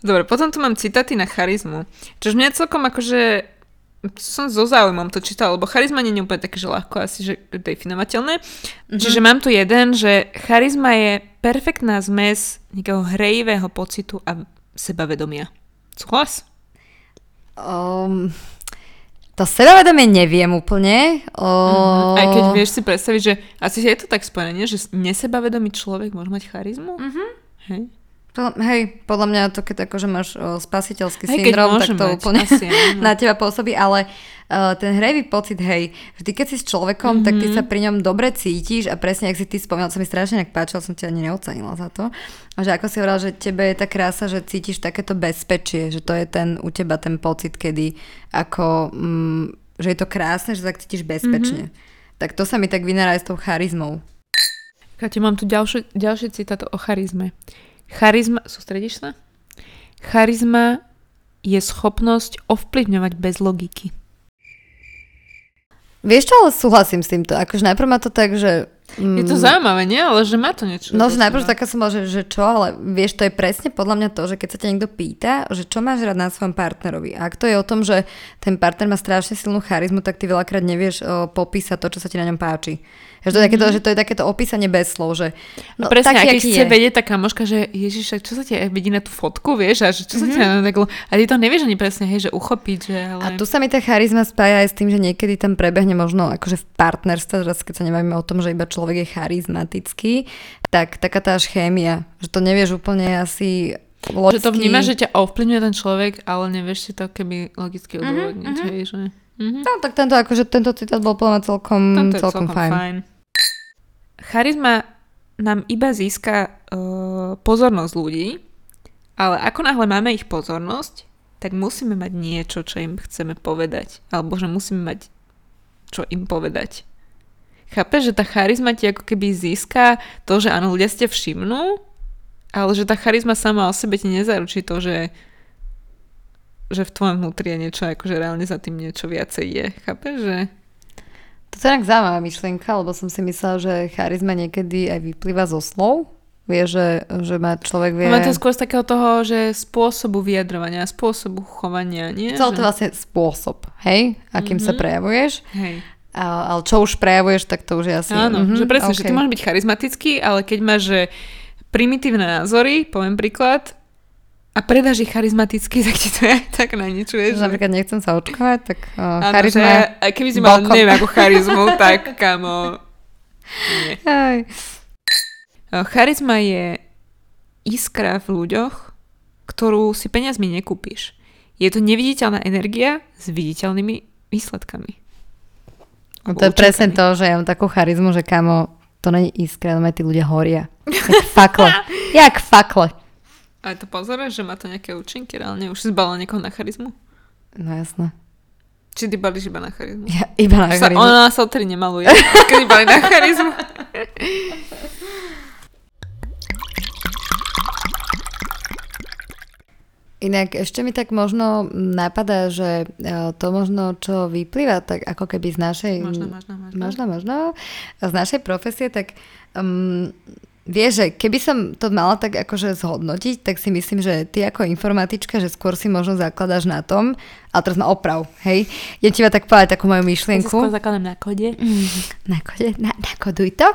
Dobre, potom tu mám citáty na charizmu. Čož mňa celkom akože som so záujmom to čítal, lebo charizma nie je úplne také, že ľahko asi že definovateľné. Mm-hmm. Čiže mám tu jeden, že charizma je perfektná zmes nejakého hrejivého pocitu a sebavedomia. Súhlas? Um, to sebavedomie neviem úplne. O... Uh-huh. Aj keď vieš si predstaviť, že asi je to tak spojené, že nesebavedomý človek môže mať charizmu? Uh-huh. Hej. Hej, podľa mňa to, keď akože máš o, spasiteľský hej, syndrom, tak to mať, úplne asi, na teba pôsobí, ale uh, ten hrejvý pocit, hej, vždy keď si s človekom, mm-hmm. tak ty mhm. sa pri ňom dobre cítiš a presne, ak si ty spomínal, sa mi strašne nejak páčil, som ťa ani neocenila za to. A že ako si hovorila, že tebe je tá krása, že cítiš takéto bezpečie, že to je ten u teba ten pocit, kedy ako, mm, že je to krásne, že sa cítiš bezpečne. Mm-hmm. Tak to sa mi tak vynára aj s tou charizmou. Kati, mám tu ďalší, ďalší citát o charizme. Charizma, sústredíš sa? Charizma je schopnosť ovplyvňovať bez logiky. Vieš čo, ale súhlasím s týmto. Akože najprv ma to tak, že... Mm, je to mm, zaujímavé, nie? Ale že má to niečo. No, že najprv taká som bola, že, že čo, ale vieš, to je presne podľa mňa to, že keď sa ťa niekto pýta, že čo máš rád na svojom partnerovi. A ak to je o tom, že ten partner má strašne silnú charizmu, tak ty veľakrát nevieš o, popísať to, čo sa ti na ňom páči. Že to, je takéto, mm-hmm. že to je takéto opísanie bez slov, že no, no presne, taký, keď chce je. vedieť taká možka, že Ježiš, čo sa ti vidí na tú fotku, vieš, a že čo mm-hmm. sa ti mm-hmm. na A ty to nevieš ani presne, hej, že uchopiť, že ale... A tu sa mi tá charizma spája aj s tým, že niekedy tam prebehne možno akože v partnerstve, teraz keď sa nebavíme o tom, že iba človek je charizmatický, tak taká tá chémia, že to nevieš úplne asi logicky... Že to vníma, že ťa ovplyvňuje ten človek, ale nevieš si to keby logicky mhm, odôvodniť, mm-hmm. hej, že... Mm-hmm. No tak tento, akože tento citát bol podľa celkom, celkom, celkom fajn. fajn. Charizma nám iba získa uh, pozornosť ľudí, ale ako náhle máme ich pozornosť, tak musíme mať niečo, čo im chceme povedať. Alebo že musíme mať čo im povedať. Chápeš, že tá charizma ti ako keby získa to, že áno, ľudia ste všimnú, ale že tá charizma sama o sebe ti nezaručí to, že že v tvojom vnútri je niečo, akože reálne za tým niečo viacej je. Chápeš, že... To je tak zaujímavá myšlienka, lebo som si myslela, že charizma niekedy aj vyplýva zo slov. Vie, že, že má človek vie... Má to skôr z takého toho, že spôsobu vyjadrovania, spôsobu chovania, nie? Celé to vlastne spôsob, hej? Akým mm-hmm. sa mhm. prejavuješ. Hej. A, ale čo už prejavuješ, tak to už je asi... Áno, mm-hmm, že presne, okay. že ty môžeš byť charizmatický, ale keď máš že primitívne názory, poviem príklad, a predáš ich charizmaticky, tak ti to je tak na nič, vieš. Napríklad nechcem sa očkovať, tak uh, ano, charizma... Že, keby si mal, neviem, ako charizmu, tak kamo... Nie. Aj. Charizma je iskra v ľuďoch, ktorú si peniazmi nekúpiš. Je to neviditeľná energia s viditeľnými výsledkami. No to je presne to, že ja mám takú charizmu, že kamo, to není iskra, ale tí ľudia horia. Jak fakle. Jak fakle. A to pozoruješ, že má to nejaké účinky reálne? Už si zbala niekoho na charizmu? No jasné. Či ty balíš iba na charizmu? Ja, iba na charizmu. Sa, ona sa odtedy nemaluje, keď balí na charizmu. Inak ešte mi tak možno napadá, že e, to možno, čo vyplýva tak ako keby z našej... Možno, možno, možno. Možno, možno. Z našej profesie, tak um, Vieš, že keby som to mala tak akože zhodnotiť, tak si myslím, že ty ako informatička, že skôr si možno zakladaš na tom, ale teraz na oprav, hej? Ja ti tak povedať takú moju myšlienku. Ja skôr zakladám na kode. Mm, na kode, na, nakoduj to.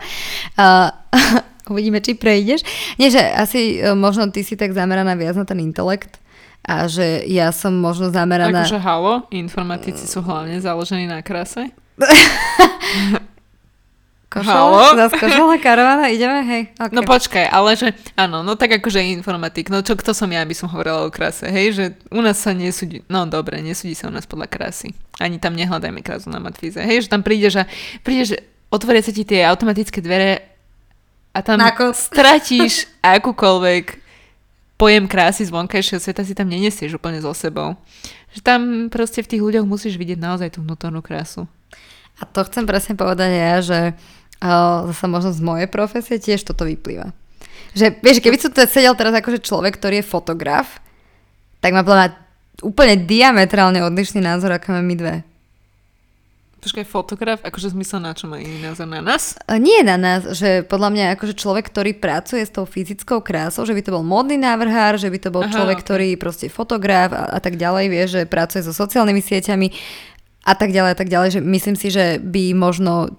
Uh, uvidíme, či prejdeš. Nie, že asi uh, možno ty si tak zameraná viac na ten intelekt a že ja som možno zameraná... Akože halo, informatici sú hlavne založení na krase. Košela? Zas karavana, ideme, hej. Okay. No počkaj, ale že, áno, no tak akože informatik, no čo, kto som ja, aby som hovorila o krase, hej, že u nás sa nesúdi, no dobre, nesúdi sa u nás podľa krásy. Ani tam nehľadajme krásu na matvíze, hej, že tam prídeš a prídeš, otvoria sa ti tie automatické dvere a tam Nako. stratíš akúkoľvek pojem krásy z vonkajšieho sveta si tam nenesieš úplne so sebou. Že tam proste v tých ľuďoch musíš vidieť naozaj tú vnútornú krásu. A to chcem presne povedať ja, že zase možno z mojej profesie tiež toto vyplýva. Že vieš, keby som tu sedel teraz akože človek, ktorý je fotograf, tak má podľa úplne diametrálne odlišný názor, ako máme my dve. Počkaj, fotograf, akože zmysel na čo má iný názor na nás? Nie na nás, že podľa mňa akože človek, ktorý pracuje s tou fyzickou krásou, že by to bol modný návrhár, že by to bol Aha, človek, okay. ktorý proste fotograf a, a tak ďalej, vie, že pracuje so sociálnymi sieťami a tak ďalej a tak ďalej, že myslím si, že by možno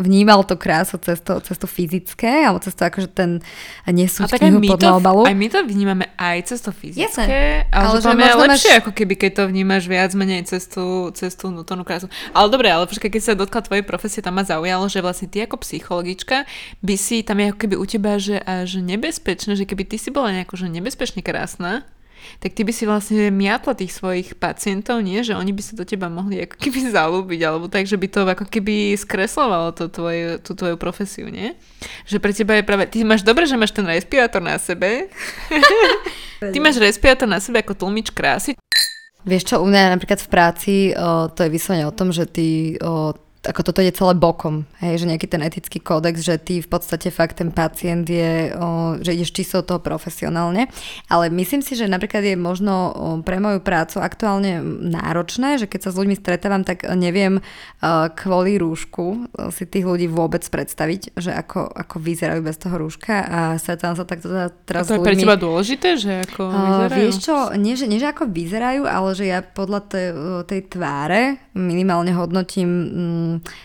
vnímal to krásu cez to, cez to fyzické, alebo cez to akože ten nesúť knihu pod obalu. Aj my to vnímame aj cez to fyzické, Jasne. ale, ale že to je lepšie, máš... ako keby keď to vnímaš viac menej cez tú, cez tú vnútornú krásu. Ale dobre, ale počkaj, keď sa dotkla tvojej profesie, tam ma zaujalo, že vlastne ty ako psychologička by si tam je ako keby u teba, že až nebezpečné, že keby ty si bola nejako že nebezpečne krásna, tak ty by si vlastne miatla tých svojich pacientov, nie? Že oni by sa do teba mohli ako keby zalúbiť, alebo tak, že by to ako keby skreslovalo to tvoje, tú tvoju profesiu, nie? Že pre teba je práve... Ty máš dobre, že máš ten respirátor na sebe. ty máš respirátor na sebe ako tlmič krásy. Vieš čo, u mňa napríklad v práci o, to je vyslovene o tom, že ty o, ako toto je celé bokom, hej, že nejaký ten etický kódex, že ty v podstate fakt ten pacient je, o, že ideš čisto toho profesionálne, ale myslím si, že napríklad je možno pre moju prácu aktuálne náročné, že keď sa s ľuďmi stretávam, tak neviem o, kvôli rúšku si tých ľudí vôbec predstaviť, že ako, ako vyzerajú bez toho rúška a stretávam sa tak teda teraz a to je pre teba dôležité, že ako vyzerajú? Vieš čo, nie že, nie že ako vyzerajú, ale že ja podľa tej, tej tváre minimálne hodnotím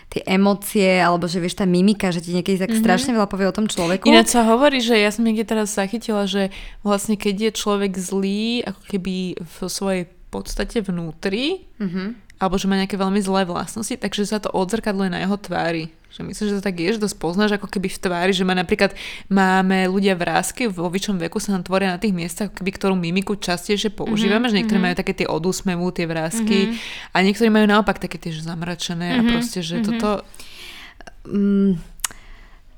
tie emócie, alebo že vieš, tá mimika, že ti niekedy tak mm-hmm. strašne veľa povie o tom človeku. Ináč sa hovorí, že ja som niekde teraz zachytila, že vlastne keď je človek zlý, ako keby v svojej podstate vnútri, mm-hmm. Alebo že má nejaké veľmi zlé vlastnosti, takže sa to odzrkadluje na jeho tvári. Že myslím, že to tak je, že to spoznáš ako keby v tvári, že má napríklad máme ľudia vrázky, vo vyššom veku sa nám tvoria na tých miestach, keby ktorú mimiku častejšie používame, mm-hmm. že niektorí mm-hmm. majú také tie od úsmevu, tie vrázky mm-hmm. a niektorí majú naopak také tie že zamračené mm-hmm. a proste, že mm-hmm. toto... Mm.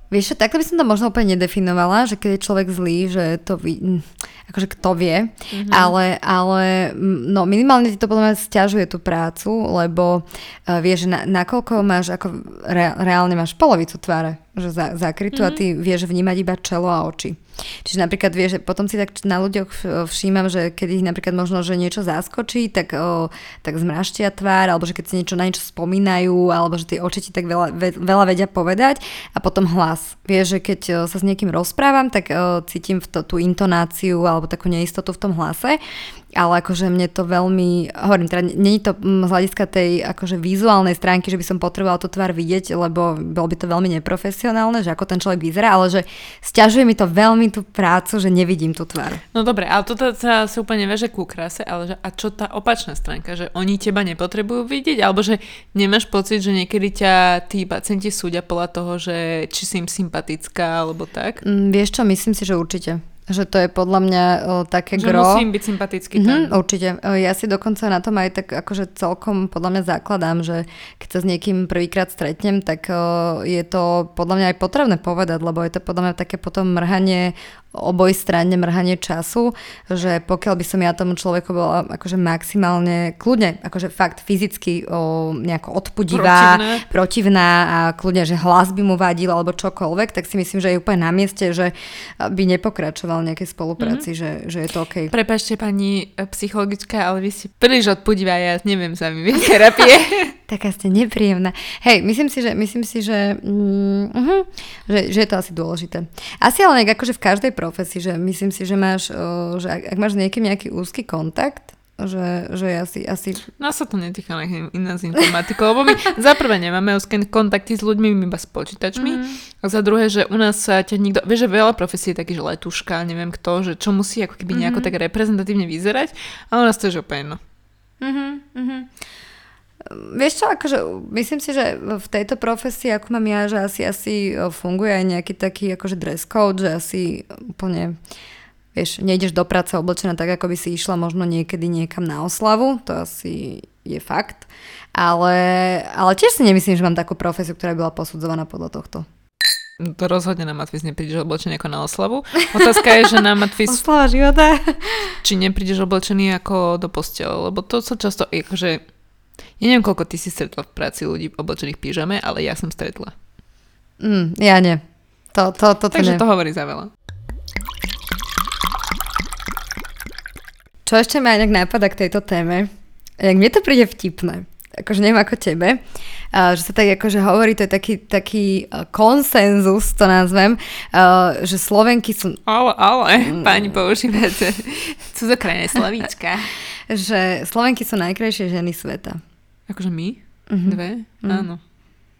Vieš, takto by som to možno úplne nedefinovala, že keď je človek zlý, že to ví, akože kto vie, mm-hmm. ale, ale no minimálne ti to podľa mňa stiažuje tú prácu, lebo uh, vieš, na, nakoľko máš, ako re, reálne máš polovicu tváre, že za, zakrytú mm-hmm. a ty vieš vnímať iba čelo a oči. Čiže napríklad vieš, že potom si tak na ľuďoch všímam, že keď ich napríklad možno, že niečo zaskočí, tak, o, tak zmraštia tvár, alebo že keď si niečo na niečo spomínajú, alebo že tie oči ti tak veľa, veľa vedia povedať a potom hlas. Vieš, že keď o, sa s niekým rozprávam, tak o, cítim v to, tú intonáciu alebo takú neistotu v tom hlase ale akože mne to veľmi, hovorím, teda není to z hľadiska tej akože vizuálnej stránky, že by som potrebovala tú tvár vidieť, lebo bolo by to veľmi neprofesionálne, že ako ten človek vyzerá, ale že stiažuje mi to veľmi tú prácu, že nevidím tú tvár. No dobre, ale toto sa si úplne veže ku krase, ale že a čo tá opačná stránka, že oni teba nepotrebujú vidieť, alebo že nemáš pocit, že niekedy ťa tí pacienti súdia podľa toho, že či si im sympatická, alebo tak? Mm, vieš čo, myslím si, že určite. Že to je podľa mňa o, také že gro. musím byť sympatický mm-hmm, Určite. Ja si dokonca na tom aj tak akože celkom podľa mňa zakladám, že keď sa s niekým prvýkrát stretnem, tak o, je to podľa mňa aj potrebné povedať, lebo je to podľa mňa také potom mrhanie oboj strane mrhanie času, že pokiaľ by som ja tomu človeku bola akože maximálne kľudne, akože fakt fyzicky o, nejako odpudivá, protivná. protivná a kľudne, že hlas by mu vadil alebo čokoľvek, tak si myslím, že je úplne na mieste, že by nepokračoval nejakej spolupráci, mm-hmm. že, že je to OK. Prepašte pani e, psychologička, ale vy ste príliš odpudivá, ja neviem sa mi terapie. Taká ste nepríjemná. Hej, myslím si, že, myslím si, že, mm, uh-huh, že, že je to asi dôležité. Asi ale nejak akože v každej profesii, že myslím si, že máš, že ak, ak máš niekým nejaký úzky kontakt, že, že asi, asi... No sa to netýka iná z informatikov, lebo my za prvé nemáme úzke kontakty s ľuďmi, iba s počítačmi, mm-hmm. a za druhé, že u nás sa ťa nikto... Vieš, že veľa profesí je taký, že letuška, neviem kto, že čo musí ako keby nejako mm-hmm. tak reprezentatívne vyzerať, a u nás to je že úplne no. Mm-hmm, mm-hmm. Vieš čo, akože myslím si, že v tejto profesii, ako mám ja, že asi, asi funguje aj nejaký taký akože dress code, že asi úplne vieš, nejdeš do práce oblečená tak, ako by si išla možno niekedy niekam na oslavu, to asi je fakt. Ale, ale tiež si nemyslím, že mám takú profesiu, ktorá bola posudzovaná podľa tohto. No to rozhodne na Matvis neprídeš oblečený ako na oslavu. Otázka je, že na Matvis... Oslava života. či neprídeš oblečený ako do postele, lebo to sa často, akože neviem, koľko ty si stretla v práci ľudí oblečených pyžame, ale ja som stretla. Mm, ja nie. To, to, to, to Takže nie. to hovorí za veľa. Čo ešte ma inak nápada k tejto téme? Jak mne to príde vtipné, akože neviem ako tebe, že sa tak akože hovorí, to je taký, taký uh, konsenzus, to nazvem, uh, že Slovenky sú... Ale, ale, mm. pani používate cudzokrajné slovíčka. že Slovenky sú najkrajšie ženy sveta. Akože my? Mm-hmm. Dve? Mm. Áno.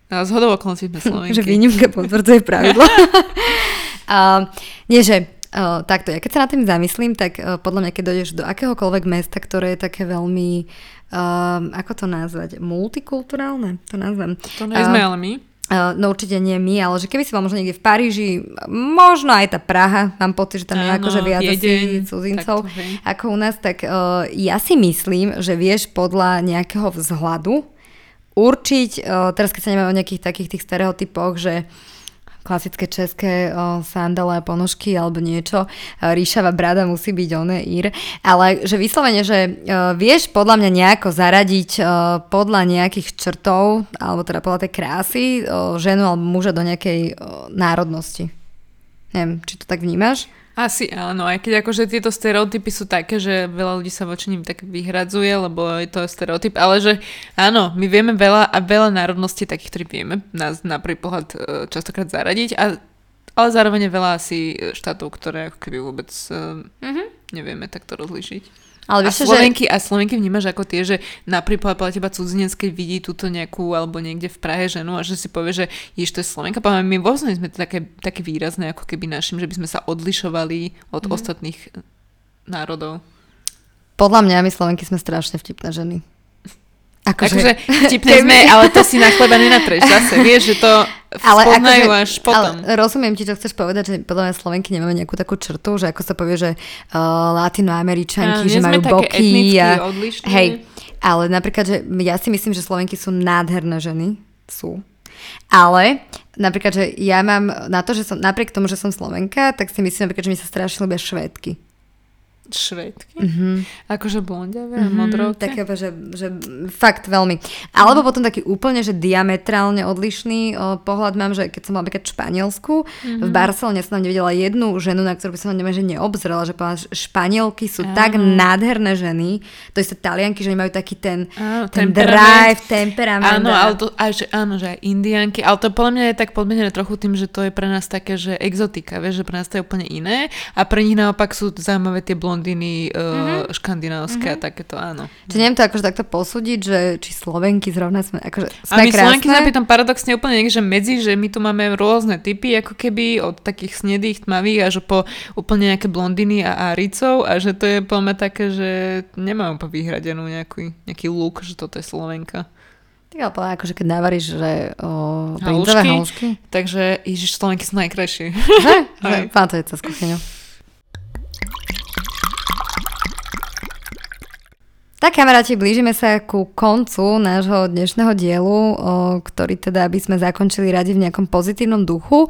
A zhodou okolností sme Slovenky. že výnimka potvrdzuje pravidlo. uh, nie, že uh, takto, ja keď sa na tým zamyslím, tak uh, podľa mňa, keď dojdeš do akéhokoľvek mesta, ktoré je také veľmi, uh, ako to nazvať, multikulturálne, to nazvem. To nie sme uh, ale my. Uh, no určite nie my, ale že keby si bol možno niekde v Paríži, možno aj tá Praha, mám pocit, že tam je akože viac asi cudzincov ako u nás, tak uh, ja si myslím, že vieš podľa nejakého vzhľadu určiť, uh, teraz keď sa nemáme o nejakých takých tých stereotypoch, že klasické české o, sandale a ponožky alebo niečo. Ríšava brada musí byť oné ír. Ale že vyslovene, že o, vieš podľa mňa nejako zaradiť o, podľa nejakých črtov, alebo teda podľa tej krásy, o, ženu alebo muža do nejakej o, národnosti. Neviem, či to tak vnímaš? Asi áno, aj keď akože tieto stereotypy sú také, že veľa ľudí sa voči nim tak vyhradzuje, lebo je to stereotyp, ale že áno, my vieme veľa a veľa národností takých, ktorí vieme nás na prvý pohľad e, častokrát zaradiť, a, ale zároveň veľa asi štátov, ktoré ako keby vôbec mm-hmm. nevieme takto rozlišiť. Ale vieš, a Slovenky, že... a Slovenky vnímaš ako tie, že napríklad podľa teba cudzinec, keď vidí túto nejakú alebo niekde v Prahe ženu a že si povie, že ješ, to je Slovenka. Poviem, my vôbec sme také, také výrazné ako keby našim, že by sme sa odlišovali od mm. ostatných národov. Podľa mňa my Slovenky sme strašne vtipné ženy. Akože, akože vtipne sme, ale to si na chleba nenatreš zase. Vieš, že to ale akože, až potom. Ale rozumiem ti, čo chceš povedať, že podľa mňa Slovenky nemáme nejakú takú črtu, že ako sa povie, že uh, latinoameričanky, a, že majú boky. A, odlišné. hej, ale napríklad, že ja si myslím, že Slovenky sú nádherné ženy. Sú. Ale napríklad, že ja mám na to, že som, napriek tomu, že som Slovenka, tak si myslím napríklad, že mi sa strašne ľúbia švédky švedky. Mm-hmm. Akože blondiavé mm-hmm. Také, že, že fakt veľmi. Alebo potom taký úplne, že diametrálne odlišný o, pohľad mám, že keď som bola napríklad v Španielsku, mm-hmm. v Barcelone som tam nevidela jednu ženu, na ktorú by som neviem, že neobzrela, že povedala, Španielky sú Áno. tak nádherné ženy, to isté Talianky, že majú taký ten, áno, ten drive, temperament. Áno, ale to, aj, že, áno, že aj Indianky, ale to podľa mňa je tak podmienené trochu tým, že to je pre nás také, že exotika, vieš, že pre nás to je úplne iné a pre nich naopak sú zaujímavé tie blond blondiny uh, mm-hmm. škandinávské mm-hmm. a takéto, áno. Čiže neviem to akože takto posúdiť, že či Slovenky zrovna sme, akože sme A my krásne. Slovenky sme tam paradoxne úplne niekde medzi, že my tu máme rôzne typy, ako keby od takých snedých, tmavých až po úplne nejaké blondiny a áricov a že to je poďme také, že nemám úplne vyhradenú nejaký, nejaký look, že toto je Slovenka. Tak ale povedať, akože keď navaríš, že o, brinzové halušky. Takže Ježiš, Slovenky sú najkrajšie. Že? že? Pán to je cez Tak kamaráti, blížime sa ku koncu nášho dnešného dielu, ktorý teda, aby sme zakončili radi v nejakom pozitívnom duchu.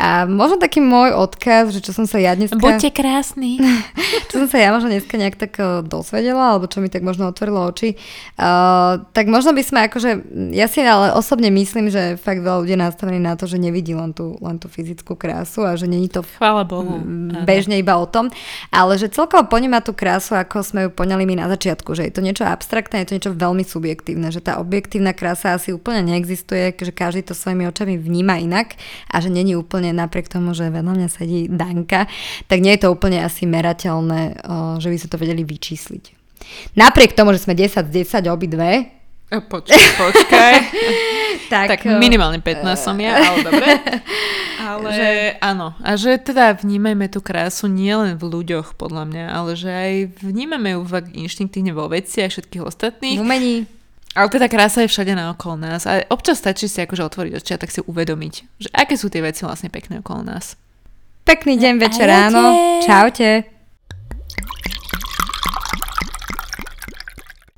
A možno taký môj odkaz, že čo som sa ja dneska... Buďte krásni. čo som sa ja možno dneska nejak tak dosvedela, alebo čo mi tak možno otvorilo oči. Uh, tak možno by sme akože... Ja si ale osobne myslím, že fakt veľa ľudí nastavení na to, že nevidí len tú, len tú fyzickú krásu a že není to... Chvála Bohu. Bežne iba o tom. Ale že celkovo poníma tú krásu, ako sme ju poňali my na začiatku, že je to niečo abstraktné, je to niečo veľmi subjektívne, že tá objektívna krása asi úplne neexistuje, že každý to svojimi očami vníma inak a že není úplne napriek tomu, že vedľa mňa sedí Danka, tak nie je to úplne asi merateľné, že by sa to vedeli vyčísliť. Napriek tomu, že sme 10 z 10 obidve, Počkaj, počkaj. tak, tak minimálne 15 som ja, ale dobre. Ale že... áno, a že teda vnímajme tú krásu nielen v ľuďoch, podľa mňa, ale že aj vnímame ju fakt inštinktívne vo veci a všetkých ostatných. V umení. Ale teda krása je všade na okolo nás a občas stačí si akože otvoriť oči a tak si uvedomiť, že aké sú tie veci vlastne pekné okolo nás. Pekný deň, večer, ráno. Čaute.